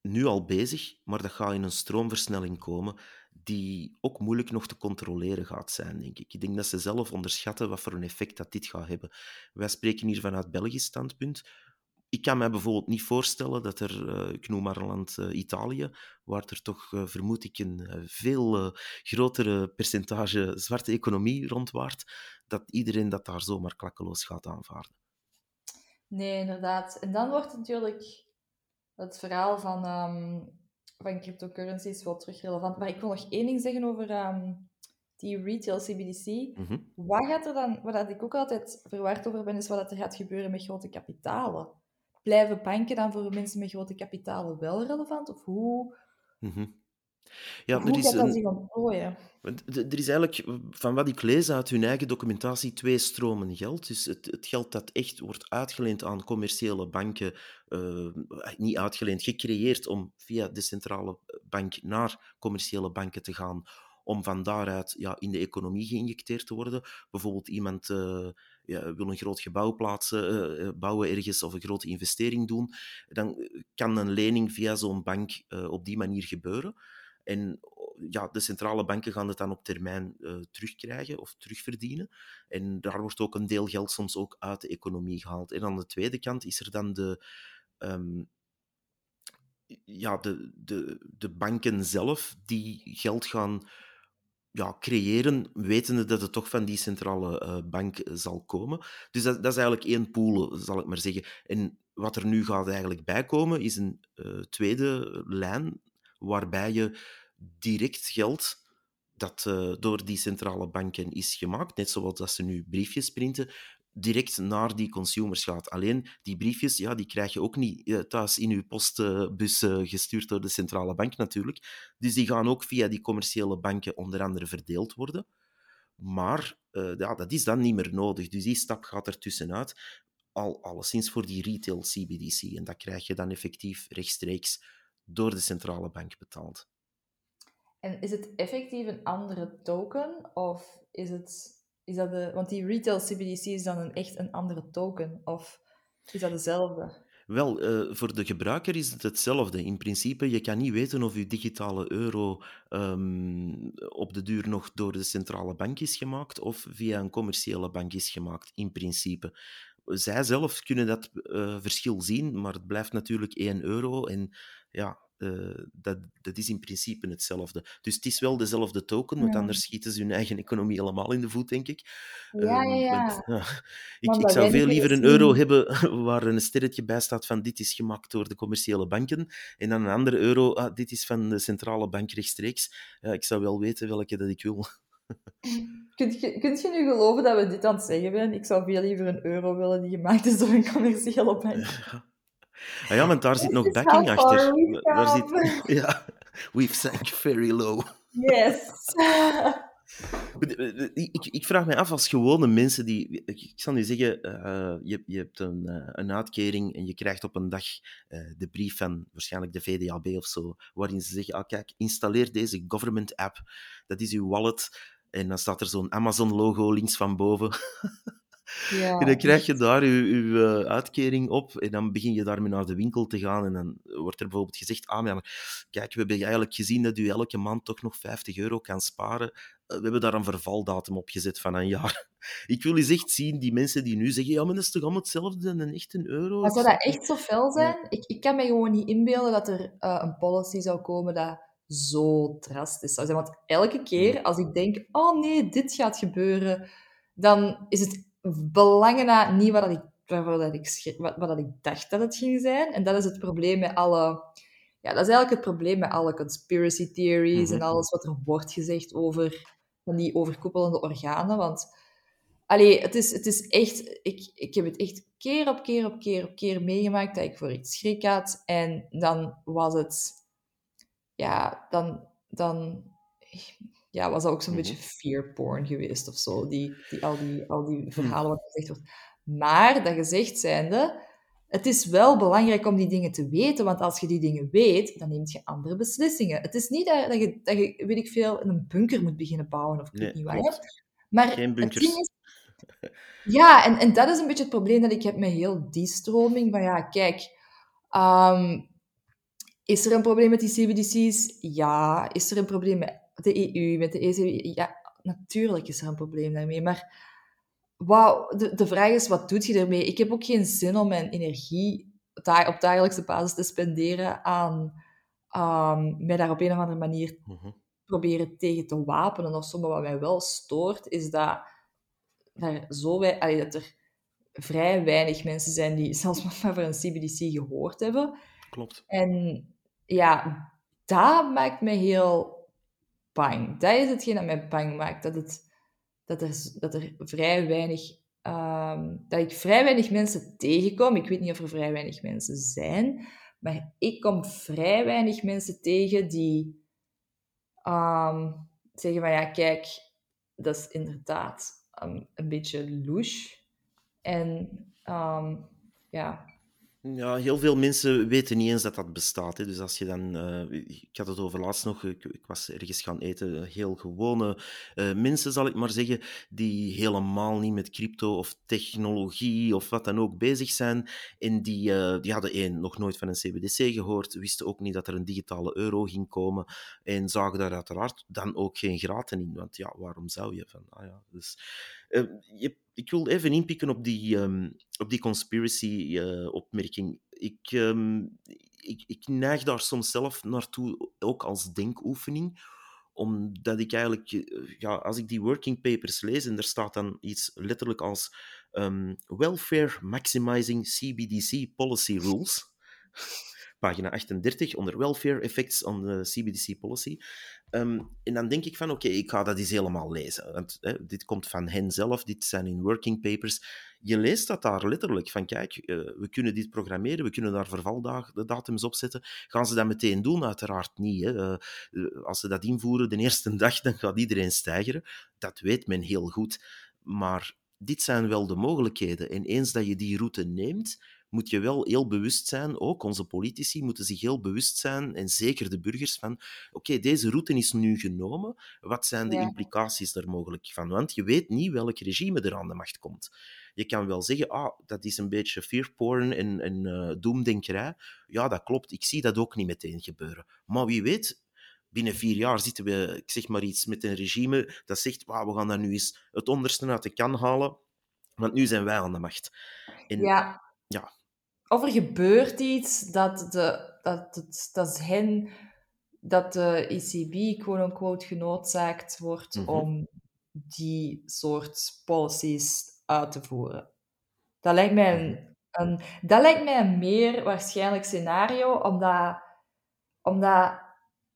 nu al bezig, maar dat gaat in een stroomversnelling komen die ook moeilijk nog te controleren gaat zijn, denk ik. Ik denk dat ze zelf onderschatten wat voor een effect dat dit gaat hebben. Wij spreken hier vanuit Belgisch standpunt. Ik kan mij bijvoorbeeld niet voorstellen dat er, uh, ik noem maar een land uh, Italië, waar er toch, uh, vermoed ik, een veel grotere percentage zwarte economie rondwaart, dat iedereen dat daar zomaar klakkeloos gaat aanvaarden. Nee, inderdaad. En dan wordt natuurlijk het verhaal van um, van cryptocurrencies wel terug relevant. Maar ik wil nog één ding zeggen over ehm, die retail CBDC. Mhm. Wat gaat er dan, wat ik ook altijd verward over ben, is wat er gaat gebeuren met grote kapitalen. Blijven banken dan voor mensen met grote kapitalen wel relevant? Of hoe, mhm. Ja, er is gaat dat zich ontplooien? Er is eigenlijk, van wat ik lees uit hun eigen documentatie, twee stromen geld. Dus het, het geld dat echt wordt uitgeleend aan commerciële banken, uh, niet uitgeleend, gecreëerd om via de centrale bank naar commerciële banken te gaan, om van daaruit ja, in de economie geïnjecteerd te worden. Bijvoorbeeld iemand uh, ja, wil een groot gebouw plaatsen, uh, bouwen ergens of een grote investering doen. Dan kan een lening via zo'n bank op die manier gebeuren. En ja, de centrale banken gaan het dan op termijn uh, terugkrijgen of terugverdienen. En daar wordt ook een deel geld soms ook uit de economie gehaald. En aan de tweede kant is er dan de, um, ja, de, de, de banken zelf die geld gaan ja, creëren, wetende dat het toch van die centrale uh, bank zal komen. Dus dat, dat, is eigenlijk één pool, zal ik maar zeggen. En wat er nu gaat eigenlijk bijkomen, is een tweede lijn waarbij je direct geld dat uh, door die centrale banken is gemaakt, net zoals dat ze nu briefjes printen, direct naar die consumers gaat. Alleen die briefjes, ja, die krijg je ook niet uh, thuis in je postbus uh, gestuurd door de centrale bank natuurlijk. Dus die gaan ook via die commerciële banken onder andere verdeeld worden. Maar ja, dat is dan niet meer nodig. Dus die stap gaat er tussenuit. Al, alleszins voor die retail CBDC. En dat krijg je dan effectief rechtstreeks door de centrale bank betaald. En is het effectief een andere token? Of is het... Is dat de, want die retail CBDC is dan een, echt een andere token? Of is dat dezelfde? Wel, uh, voor de gebruiker is het hetzelfde. In principe, je kan niet weten of je digitale euro um, op de duur nog door de centrale bank is gemaakt of via een commerciële bank is gemaakt, in principe. Zij zelf kunnen dat uh, verschil zien, maar het blijft natuurlijk 1 euro. En ja, uh, dat, dat is in principe hetzelfde. Dus het is wel dezelfde token, want anders schieten ze hun eigen economie helemaal in de voet, denk ik. Ja, ja, ja. Want, uh, ik, ik zou veel liever een euro hebben waar een sterretje bij staat van dit is gemaakt door de commerciële banken, en dan een andere euro, ah, dit is van de centrale bank rechtstreeks. Ja, ik zou wel weten welke dat ik wil. Kunt je, kunt je nu geloven dat we dit aan het zeggen zijn? Ik zou veel liever een euro willen die gemaakt is door een commerciële bank. Ah ja, want daar zit nog backing achter. Daar zit, ja, we've sank very low. Yes. Ik, ik, vraag me af als gewone mensen die. Ik, zal nu zeggen, uh, je, je hebt een, uh, een uitkering en je krijgt op een dag uh, de brief van waarschijnlijk de VDAB of zo, waarin ze zeggen: ah, kijk, installeer deze government app. Dat is uw wallet. En dan staat er zo'n Amazon-logo links van boven. Ja, En dan krijg je daar je, eh, uitkering op en dan begin je daarmee naar de winkel te gaan en dan wordt er bijvoorbeeld gezegd, ah, maar kijk, we hebben eigenlijk gezien dat u elke maand toch nog 50 euro kan sparen. Eh, We hebben daar een vervaldatum op gezet van een jaar. Ik wil eens echt zien, die mensen die nu zeggen, ja, maar dat is toch allemaal hetzelfde en een echt een euro? Maar zou dat echt zo fel zijn? Ik, ik kan me gewoon niet inbeelden dat er eh, een policy zou komen dat zo drastisch zou zijn. Want elke keer als ik denk, oh nee, dit gaat gebeuren, dan is het belangen na niet wat dat ik, waarvoor dat ik, wat, wat dat ik dacht dat het ging zijn. En dat is het probleem met alle... Ja, dat is eigenlijk het probleem met alle conspiracy theories en Mhm. alles wat er wordt gezegd over van die overkoepelende organen. Want Allee, het is, het is echt... Ik, ik heb het echt keer op keer op keer op keer meegemaakt dat ik voor iets schrik had. En dan was het... Ja, dan... dan ja, was dat ook zo'n Mhm. beetje fear porn geweest of zo. Die, die, al, die, al die verhalen wat gezegd wordt. Maar, dat gezegd zijnde... Het is wel belangrijk om die dingen te weten, want als je die dingen weet, dan neem je andere beslissingen. Het is niet dat, dat, je, dat je, weet ik veel, een bunker moet beginnen bouwen of Nee, niet wat. Maar Geen bunkers. is, ja, en, en dat is een beetje het probleem dat ik heb met heel die stroming. Van ja, kijk, ehm, is er een probleem met die CBDC's? Ja. Is er een probleem met de EU, met de ECB? Ja, natuurlijk is er een probleem daarmee. Maar wauw, de, de vraag is, wat doet je ermee? Ik heb ook geen zin om mijn energie op dagelijkse basis te spenderen aan um, mij daar op een of andere manier Mhm. proberen tegen te wapenen of zo. Maar wat mij wel stoort, is dat er, zo wij, allee, dat er vrij weinig mensen zijn die zelfs maar van een CBDC gehoord hebben. Klopt. En ja, dat maakt me heel Dat is hetgeen dat mij bang maakt. Dat, het, dat, er, dat er vrij weinig... ehm, dat ik vrij weinig mensen tegenkom. Ik weet niet of er vrij weinig mensen zijn. Maar ik kom vrij weinig mensen tegen die ehm, zeggen van ja, kijk, dat is inderdaad um, een beetje louche. En ehm, ja, Ja, heel veel mensen weten niet eens dat dat bestaat. Hè. Dus als je dan... eh, ik had het over laatst nog, ik, ik was ergens gaan eten, heel gewone eh, mensen, zal ik maar zeggen, die helemaal niet met crypto of technologie of wat dan ook bezig zijn. En die, eh, die hadden één, nog nooit van een CBDC gehoord, wisten ook niet dat er een digitale euro ging komen en zagen daar uiteraard dan ook geen graten in. Want ja, waarom zou je? Van, ah ja, dus... eh, je, ik wil even inpikken op die, ehm, op die conspiracy-opmerking. ik, ehm, ik, ik neig daar soms zelf naartoe, ook als denkoefening, omdat ik eigenlijk, eh, ja, als ik die working papers lees en er staat dan iets letterlijk als ehm, Welfare Maximizing CBDC Policy Rules, pagina 38, onder Welfare Effects on the CBDC Policy. Ehm, en dan denk ik van, oké, ik ga dat eens helemaal lezen. Want hè, dit komt van hen zelf, dit zijn in working papers. Je leest dat daar letterlijk, van kijk, eh, we kunnen dit programmeren, we kunnen daar vervaldatums op zetten. Gaan ze dat meteen doen? Uiteraard niet. Hè. Eh, eh, als ze dat invoeren de eerste dag, dan gaat iedereen stijgeren. Dat weet men heel goed. Maar dit zijn wel de mogelijkheden. En eens dat je die route neemt, moet je wel heel bewust zijn, ook onze politici moeten zich heel bewust zijn, en zeker de burgers, van oké, deze route is nu genomen, wat zijn de Ja. implicaties daar mogelijk van? Want je weet niet welk regime er aan de macht komt. Je kan wel zeggen, ah, dat is een beetje fear porn en, en uh, doemdenkerij. Ja, dat klopt, ik zie dat ook niet meteen gebeuren. Maar wie weet, binnen vier jaar zitten we, ik zeg maar iets, met een regime dat zegt, wow, we gaan daar nu eens het onderste uit de kan halen, want nu zijn wij aan de macht. En, ja. ja. Of er gebeurt iets dat, de, dat, het, dat hen, dat de ECB, quote-unquote, genoodzaakt wordt mm -hmm. om die soort policies uit te voeren. Dat lijkt mij een, een, dat lijkt mij een meer waarschijnlijk scenario, omdat, omdat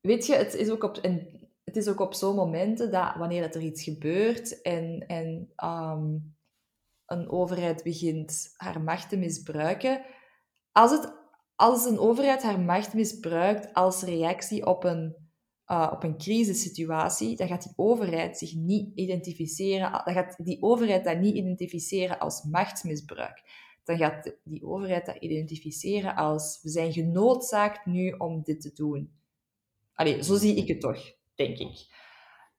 weet je, het is ook op, en het is ook op zo'n momenten dat wanneer dat er iets gebeurt en, en um, een overheid begint haar macht te misbruiken, als, het, als een overheid haar macht misbruikt als reactie op een, uh, op een crisissituatie, dan gaat die overheid zich niet identificeren, dan gaat die overheid dat niet identificeren als machtsmisbruik. Dan gaat die overheid dat identificeren als we zijn genoodzaakt nu om dit te doen. Allee, zo zie ik het toch, denk ik.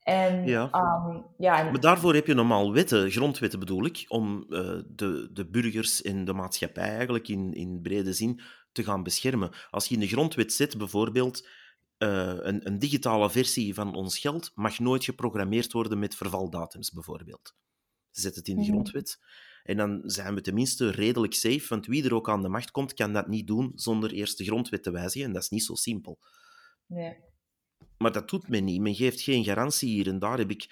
En, Ja. ehm, ja, en- Maar daarvoor heb je normaal wetten, grondwetten bedoel ik, om eh, de, de burgers en de maatschappij eigenlijk in, in brede zin te gaan beschermen. Als je in de grondwet zet bijvoorbeeld eh, een, een digitale versie van ons geld mag nooit geprogrammeerd worden met vervaldatums bijvoorbeeld. Zet het in de Mhm. grondwet. En dan zijn we tenminste redelijk safe, want wie er ook aan de macht komt, kan dat niet doen zonder eerst de grondwet te wijzigen. En dat is niet zo simpel. nee. Maar dat doet men niet. Men geeft geen garantie hier. En daar heb ik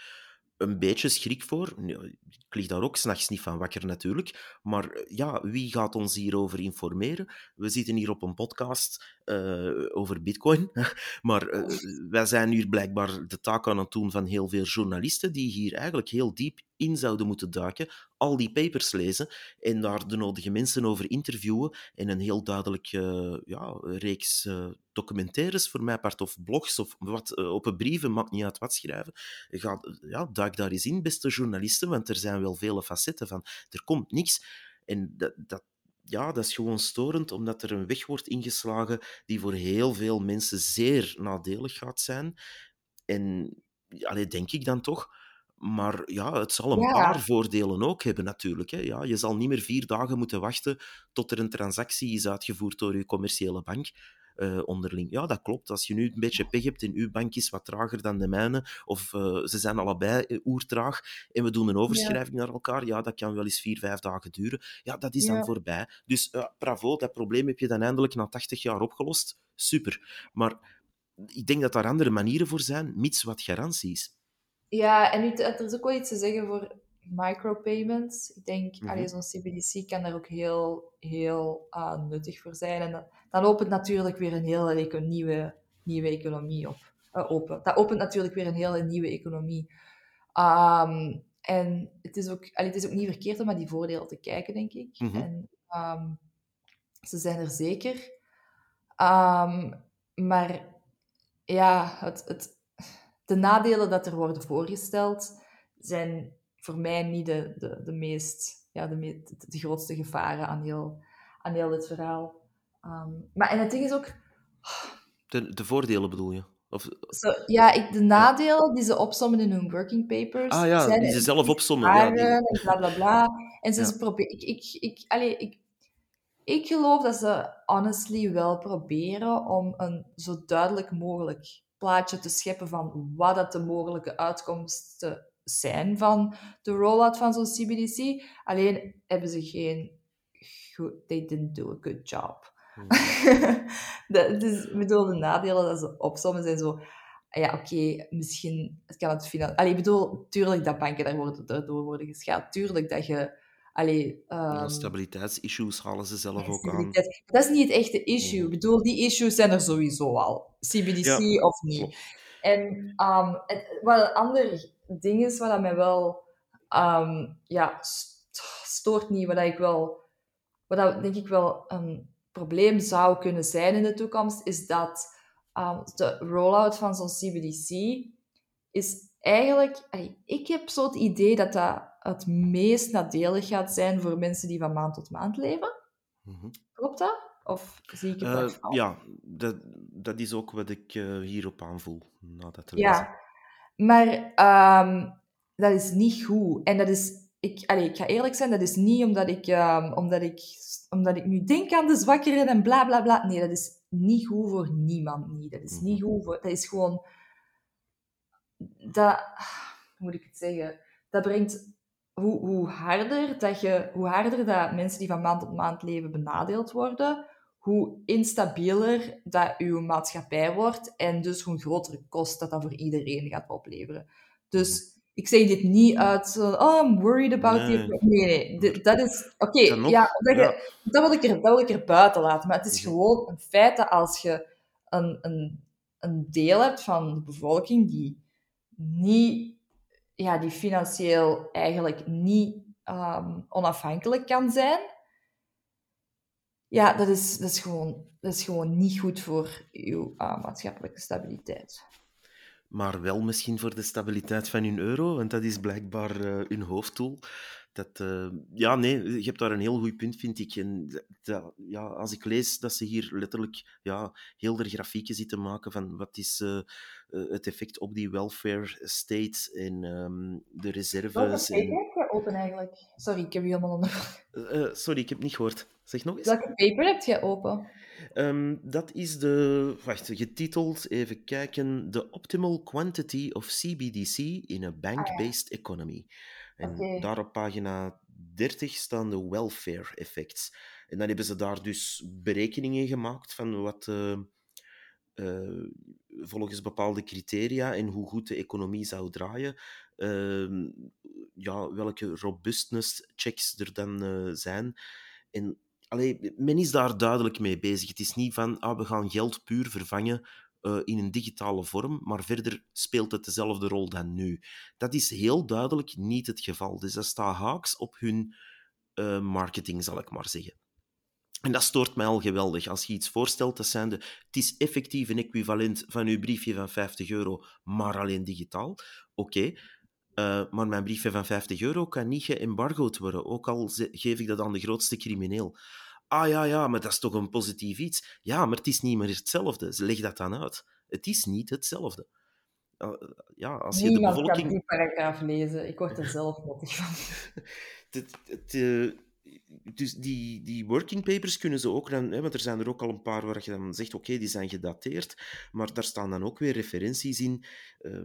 een beetje schrik voor. Ik lig daar ook s'nachts niet van wakker, natuurlijk. Maar eh, ja, wie gaat ons hierover informeren? We zitten hier op een podcast eh, over bitcoin. Maar eh, wij zijn hier blijkbaar de taak aan het doen van heel veel journalisten die hier eigenlijk heel diep in zouden moeten duiken, al die papers lezen en daar de nodige mensen over interviewen en een heel duidelijk eh, ja, reeks documentaires voor mij part of blogs of wat, open brieven, maakt niet uit wat schrijven. Ga, ja, duik daar eens in, beste journalisten, want er zijn wel vele facetten van. Er komt niks. En dat, dat, ja, dat is gewoon storend, omdat er een weg wordt ingeslagen die voor heel veel mensen zeer nadelig gaat zijn. En allee, denk ik dan toch. Maar ja, het zal een Ja. paar voordelen ook hebben natuurlijk. Hè. Ja, je zal niet meer vier dagen moeten wachten tot er een transactie is uitgevoerd door je commerciële bank. Eh, onderling. Ja, dat klopt. Als je nu een beetje pech hebt en uw bank is wat trager dan de mijne, of eh, ze zijn allebei eh, oertraag, en we doen een overschrijving naar elkaar, ja, dat kan wel eens vier, vijf dagen duren. Ja, dat is dan Ja. voorbij. Dus ja, bravo, dat probleem heb je dan eindelijk na 80 jaar opgelost. Super. Maar ik denk dat daar andere manieren voor zijn, mits wat garanties. Ja, en nu, er is ook wel iets te zeggen voor micropayments. Ik denk, allee, zo'n CBDC kan daar ook heel, heel ah, nuttig voor zijn. En dat, dan opent natuurlijk weer een hele nieuwe, nieuwe economie op. eh, open. Dat opent natuurlijk weer een hele nieuwe economie. Ehm, en het is, ook, allee, het is ook niet verkeerd om naar die voordelen te kijken, denk ik. Mhm. En ehm, ze zijn er zeker. Ehm, maar ja, het, het, de nadelen dat er worden voorgesteld zijn voor mij niet de, de, de meest, ja, de, me- de, grootste gevaren aan heel, aan heel dit verhaal. Ehm, maar en het ding is ook, De, de voordelen bedoel je? Of, ja, ik, de nadelen die ze opsommen in hun working papers, ah ja, zijn die ze zelf opsommen. Ja, die- en bla bla bla. En ze, Ja. ze proberen, ik, ik, ik, allee, ik, ik geloof dat ze honestly wel proberen om een zo duidelijk mogelijk plaatje te scheppen van wat dat de mogelijke uitkomsten zijn van de rollout van zo'n CBDC. Alleen hebben ze geen goed, they didn't do a good job. Hmm. dat, dus, ik bedoel, de nadelen dat ze opzommen zijn zo... Ja, oké, misschien kan het financieel... Allee, ik bedoel, tuurlijk dat banken daar worden, daardoor worden geschaad. Tuurlijk dat je... Allee, Ja, ehm, stabiliteitsissues halen ze zelf ook aan. Dat is niet het echte issue. Mhm. Ik bedoel, die issues zijn er sowieso al. CBDC Ja, of niet. En ehm, het, wat een ander ding is, wat dat mij wel ehm, ja, st- stoort niet, wat ik wel, wat denk ik wel een probleem zou kunnen zijn in de toekomst, is dat ehm, de rollout van zo'n CBDC is eigenlijk... Ik heb zo het idee dat dat het meest nadelig gaat zijn voor mensen die van maand tot maand leven. Mhm. Klopt dat? Of zie ik het fout? ja, dat, dat is ook wat ik eh, hierop aanvoel, na dat. Ja, maar ehm, dat is niet goed. En dat is, ik, allee, ik ga eerlijk zijn, dat is niet omdat ik, ehm, omdat, ik, omdat ik nu denk aan de zwakkeren en bla bla bla. Nee, dat is niet goed voor niemand. Niet. Dat is niet goed voor. Dat is gewoon. Dat, hoe moet ik het zeggen? Dat brengt. Hoe, hoe, harder dat je, hoe harder dat mensen die van maand tot maand leven benadeeld worden, hoe instabieler dat uw maatschappij wordt en dus hoe grotere kost dat dat voor iedereen gaat opleveren. Dus ik zeg dit niet uit, zo, oh, I'm worried about Nee. the... Nee, nee, dit- dat is... Oké, ja, dat, ja. dat, wil ik er, dat wil ik er buiten laten, maar het is gewoon een feit dat als je een, een, een deel hebt van de bevolking die niet... Ja, die financieel eigenlijk niet ehm, onafhankelijk kan zijn, ja, dat is, dat is, gewoon, dat is gewoon niet goed voor uw uh, maatschappelijke stabiliteit. Maar wel misschien voor de stabiliteit van hun euro, want dat is blijkbaar eh, hun hoofddoel. Dat, uh, ja, nee, je hebt daar een heel goed punt, vind ik. En dat, ja, als ik lees dat ze hier letterlijk ja, heel de grafieken zitten maken van wat is uh, het effect op die welfare state en um, de reserves. Welke en... heb je open eigenlijk? Sorry, ik heb je helemaal onder. Uh, sorry, ik heb niet gehoord. Zeg nog eens. Welke paper heb je open? Um, dat is de, wacht, getiteld, even kijken, The Optimal Quantity of CBDC in a Bank-Based ah, ja. Economy. En okay. daar op pagina 30 staan de welfare effects. En dan hebben ze daar dus berekeningen gemaakt van wat uh, uh, volgens bepaalde criteria en hoe goed de economie zou draaien, uh, ja, welke robustness checks er dan uh, zijn. En allee, men is daar duidelijk mee bezig. Het is niet van, ah, we gaan geld puur vervangen uh, in een digitale vorm, maar verder speelt het dezelfde rol dan nu. Dat is heel duidelijk niet het geval. Dus dat staat haaks op hun uh, marketing, zal ik maar zeggen. En dat stoort mij al geweldig. Als je iets voorstelt, dat zijn de, het is effectief een equivalent van uw briefje van 50 euro, maar alleen digitaal. Oké, uh, maar mijn briefje van 50 euro kan niet geëmbargoed worden, ook al geef ik dat aan de grootste crimineel. Ah ja, ja, maar dat is toch een positief iets. Ja, maar het is niet meer hetzelfde. Ze leg dat dan uit. Het is niet hetzelfde. Ja, als je de bevolking... kan die paragraaf lezen. Ik word er zelf mottig van. het, het, uh, dus die, die working papers kunnen ze ook dan, hè, want er zijn er ook al een paar waar je dan zegt, oké, okay, die zijn gedateerd, maar daar staan dan ook weer referenties in. Uh,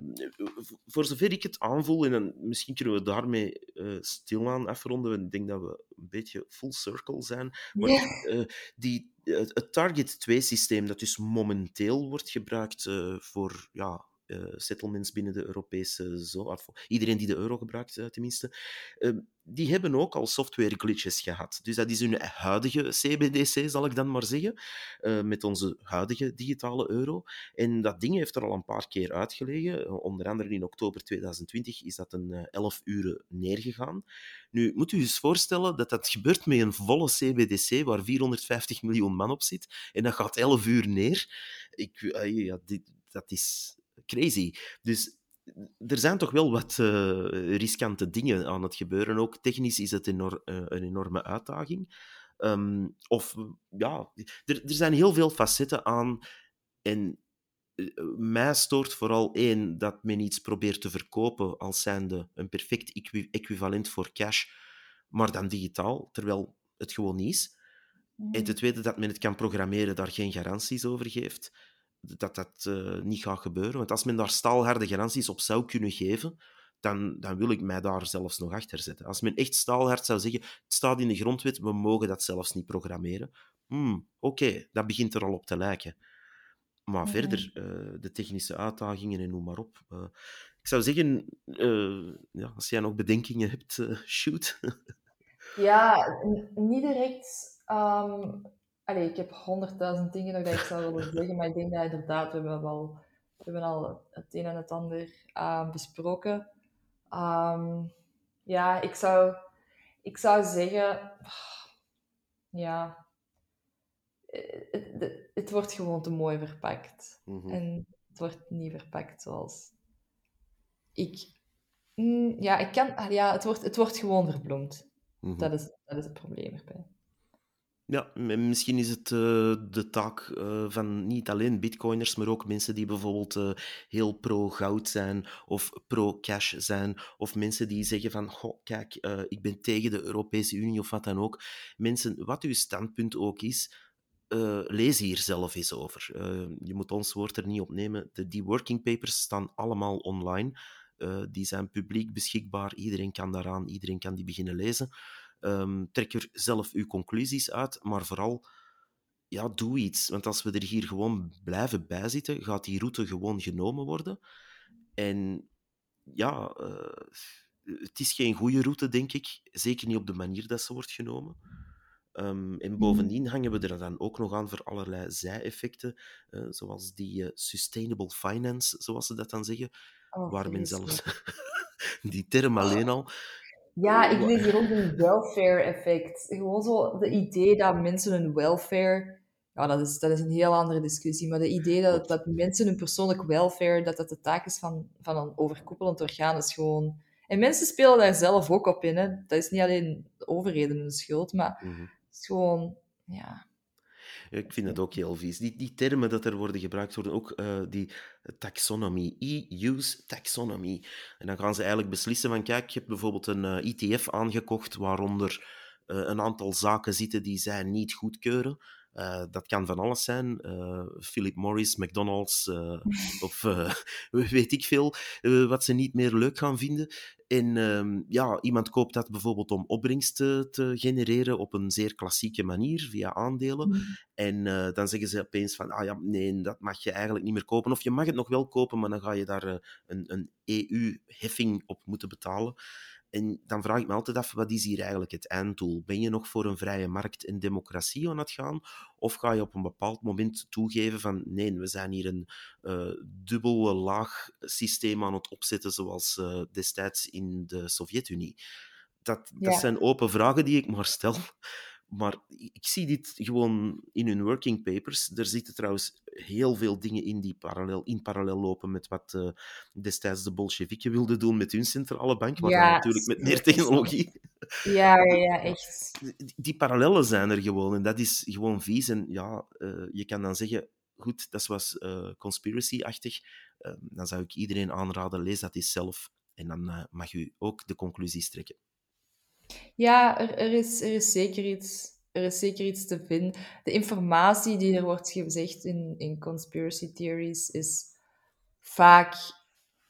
voor zover ik het aanvoel, en dan, misschien kunnen we daarmee uh, stilaan afronden, ik denk dat we een beetje full circle zijn, maar uh, die, het Target 2-systeem, dat dus momenteel wordt gebruikt voor ja, settlements binnen de Europese zone, iedereen die de euro gebruikt uh, tenminste, uh, die hebben ook al software glitches gehad. Dus dat is hun huidige CBDC, zal ik dan maar zeggen, met onze huidige digitale euro. En dat ding heeft er al een paar keer uitgelegen. onder andere in oktober 2020 is dat een 11 uur neergegaan. Nu, moet u eens voorstellen dat dat gebeurt met een volle CBDC waar 450 miljoen man op zit. En dat gaat 11 uur neer. Ik, ja, dit, dat is crazy. Dus er zijn toch wel wat uh, riskante dingen aan het gebeuren. Ook technisch is het enorm, uh, een enorme uitdaging. Um, of ja, er, er zijn heel veel facetten aan. En uh, mij stoort vooral één dat men iets probeert te verkopen als zijnde een perfect equi equivalent voor cash, maar dan digitaal, terwijl het gewoon niet is. Mm. En ten tweede dat men het kan programmeren, daar geen garanties over geeft dat dat uh, niet gaat gebeuren. Want als men daar staalharde garanties op zou kunnen geven, dan, dan wil ik mij daar zelfs nog achter zetten. Als men echt staalhard zou zeggen, het staat in de grondwet, we mogen dat zelfs niet programmeren. Hmm, Oké, okay, dat begint er al op te lijken. Maar okay. verder, uh, de technische uitdagingen en noem maar op. Uh, ik zou zeggen, ja, als jij nog bedenkingen hebt, shoot. ja, niet direct. Um Allee, ik heb honderdduizend dingen dat ik zou willen zeggen, maar ik denk dat inderdaad, we hebben, wel, we hebben al het een en het ander uh, besproken. Um, ja, ik zou, ik zou zeggen, ja, het, het, wordt gewoon te mooi verpakt. Mm -hmm. En het wordt niet verpakt zoals ik. Mm, ja, ik kan, ja het, wordt, het wordt gewoon verbloemd. Mm -hmm. dat, is, dat is het probleem erbij. Ja, misschien is het uh, de taak uh, van niet alleen bitcoiners, maar ook mensen die bijvoorbeeld uh, heel pro-goud zijn of pro-cash zijn. Of mensen die zeggen van, goh, kijk, ik ben tegen de Europese Unie of wat dan ook. Mensen, wat uw standpunt ook is, lees hier zelf eens over. je moet ons woord er niet op nemen. De, die working papers staan allemaal online. die zijn publiek beschikbaar. Iedereen kan daaraan, iedereen kan die beginnen lezen. Um, trek er zelf uw conclusies uit, maar vooral, ja, doe iets. Want als we er hier gewoon blijven bijzitten, gaat die route gewoon genomen worden. En ja, uh, het is geen goede route, denk ik. Zeker niet op de manier dat ze wordt genomen. Um, en bovendien hangen we er dan ook nog aan voor allerlei zijeffecten, uh, zoals die uh, sustainable finance, zoals ze dat dan zeggen, oh, waar men zelfs die term alleen al ja, ik lees hier ook een welfare-effect. Gewoon zo de idee dat mensen hun welfare... Ja, dat is, dat is een heel andere discussie. Maar de idee dat, dat mensen hun persoonlijk welfare, dat dat de taak is van, van een overkoepelend orgaan, is gewoon... En mensen spelen daar zelf ook op in. Hè. Dat is niet alleen de overheden hun schuld, maar Mhm. het is gewoon... Ja, Ik vind het ook heel vies. Die, die termen dat er worden gebruikt worden, ook eh, die taxonomie, EU's taxonomie. En dan gaan ze eigenlijk beslissen van, kijk, je hebt bijvoorbeeld een eh, ETF aangekocht waaronder eh, een aantal zaken zitten die zij niet goedkeuren. Eh, dat kan van alles zijn. eh, Philip Morris, McDonald's eh, of weet ik veel, wat ze niet meer leuk gaan vinden. En ehm, ja, iemand koopt dat bijvoorbeeld om opbrengst te, te genereren op een zeer klassieke manier, via aandelen. Mhm. En dan zeggen ze opeens van, ah ja, nee, dat mag je eigenlijk niet meer kopen. Of je mag het nog wel kopen, maar dan ga je daar een, een EU-heffing op moeten betalen. En dan vraag ik me altijd af, wat is hier eigenlijk het einddoel? Ben je nog voor een vrije markt en democratie aan het gaan? Of ga je op een bepaald moment toegeven van, nee, we zijn hier een eh dubbel laag systeem aan het opzetten, zoals eh, destijds in de Sovjet-Unie? Dat, dat Ja. zijn open vragen die ik maar stel. Maar ik zie dit gewoon in hun working papers. Er zitten trouwens heel veel dingen in die parallel, in parallel lopen met wat eh, destijds de Bolsjewieken wilden doen met hun centrale bank, maar Ja, natuurlijk met meer technologie. ja, ja, echt. Die, die parallellen zijn er gewoon en dat is gewoon vies. En ja, eh, je kan dan zeggen, goed, dat was eh, conspiracy-achtig. Eh, dan zou ik iedereen aanraden, lees dat eens zelf. En dan mag u ook de conclusies trekken. Ja, er, er, is, er, is zeker iets, er is zeker iets te vinden. De informatie die er wordt gezegd in, in conspiracy theories is vaak...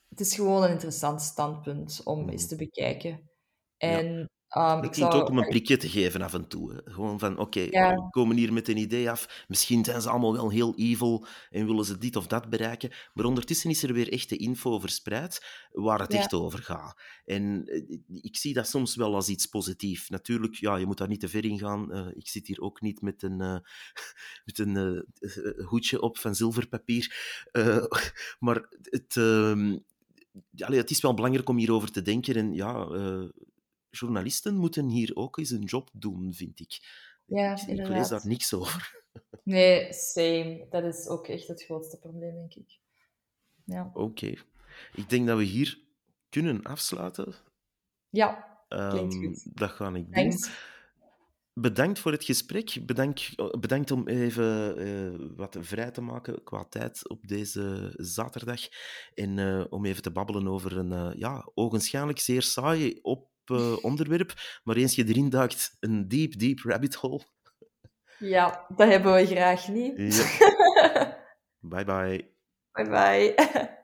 Het is gewoon een interessant standpunt om Mhm. eens te bekijken. En ehm, Het ik zou... ook om een prikje te geven af en toe. hè. Gewoon van, oké, Ja. we komen hier met een idee af. Misschien zijn ze allemaal wel heel evil en willen ze dit of dat bereiken. Maar ondertussen is er weer echte info verspreid waar het Ja. echt over gaat. En eh, ik zie dat soms wel als iets positiefs. Natuurlijk, ja, je moet daar niet te ver in gaan. Eh, ik zit hier ook niet met een, eh, met een eh, eh, hoedje op van zilverpapier. Eh, maar het, ehm, ja, allee, het is wel belangrijk om hierover te denken. En ja, eh, journalisten moeten hier ook eens een job doen, vind ik. Ja, ik, ik lees daar niks over. Nee, same. Dat is ook echt het grootste probleem, denk ik. Ja, Oké. Ik denk dat we hier kunnen afsluiten. ja klinkt Ehm, goed. dat ga ik doen. Thanks. Bedankt voor het gesprek. Bedankt, bedankt om even eh, wat vrij te maken qua tijd op deze zaterdag. En eh, om even te babbelen over een eh, ja, ogenschijnlijk zeer saai op, eh, onderwerp. Maar eens je erin duikt, een deep, deep rabbit hole. Ja, dat hebben we graag niet. Ja. Bye bye. Bye bye.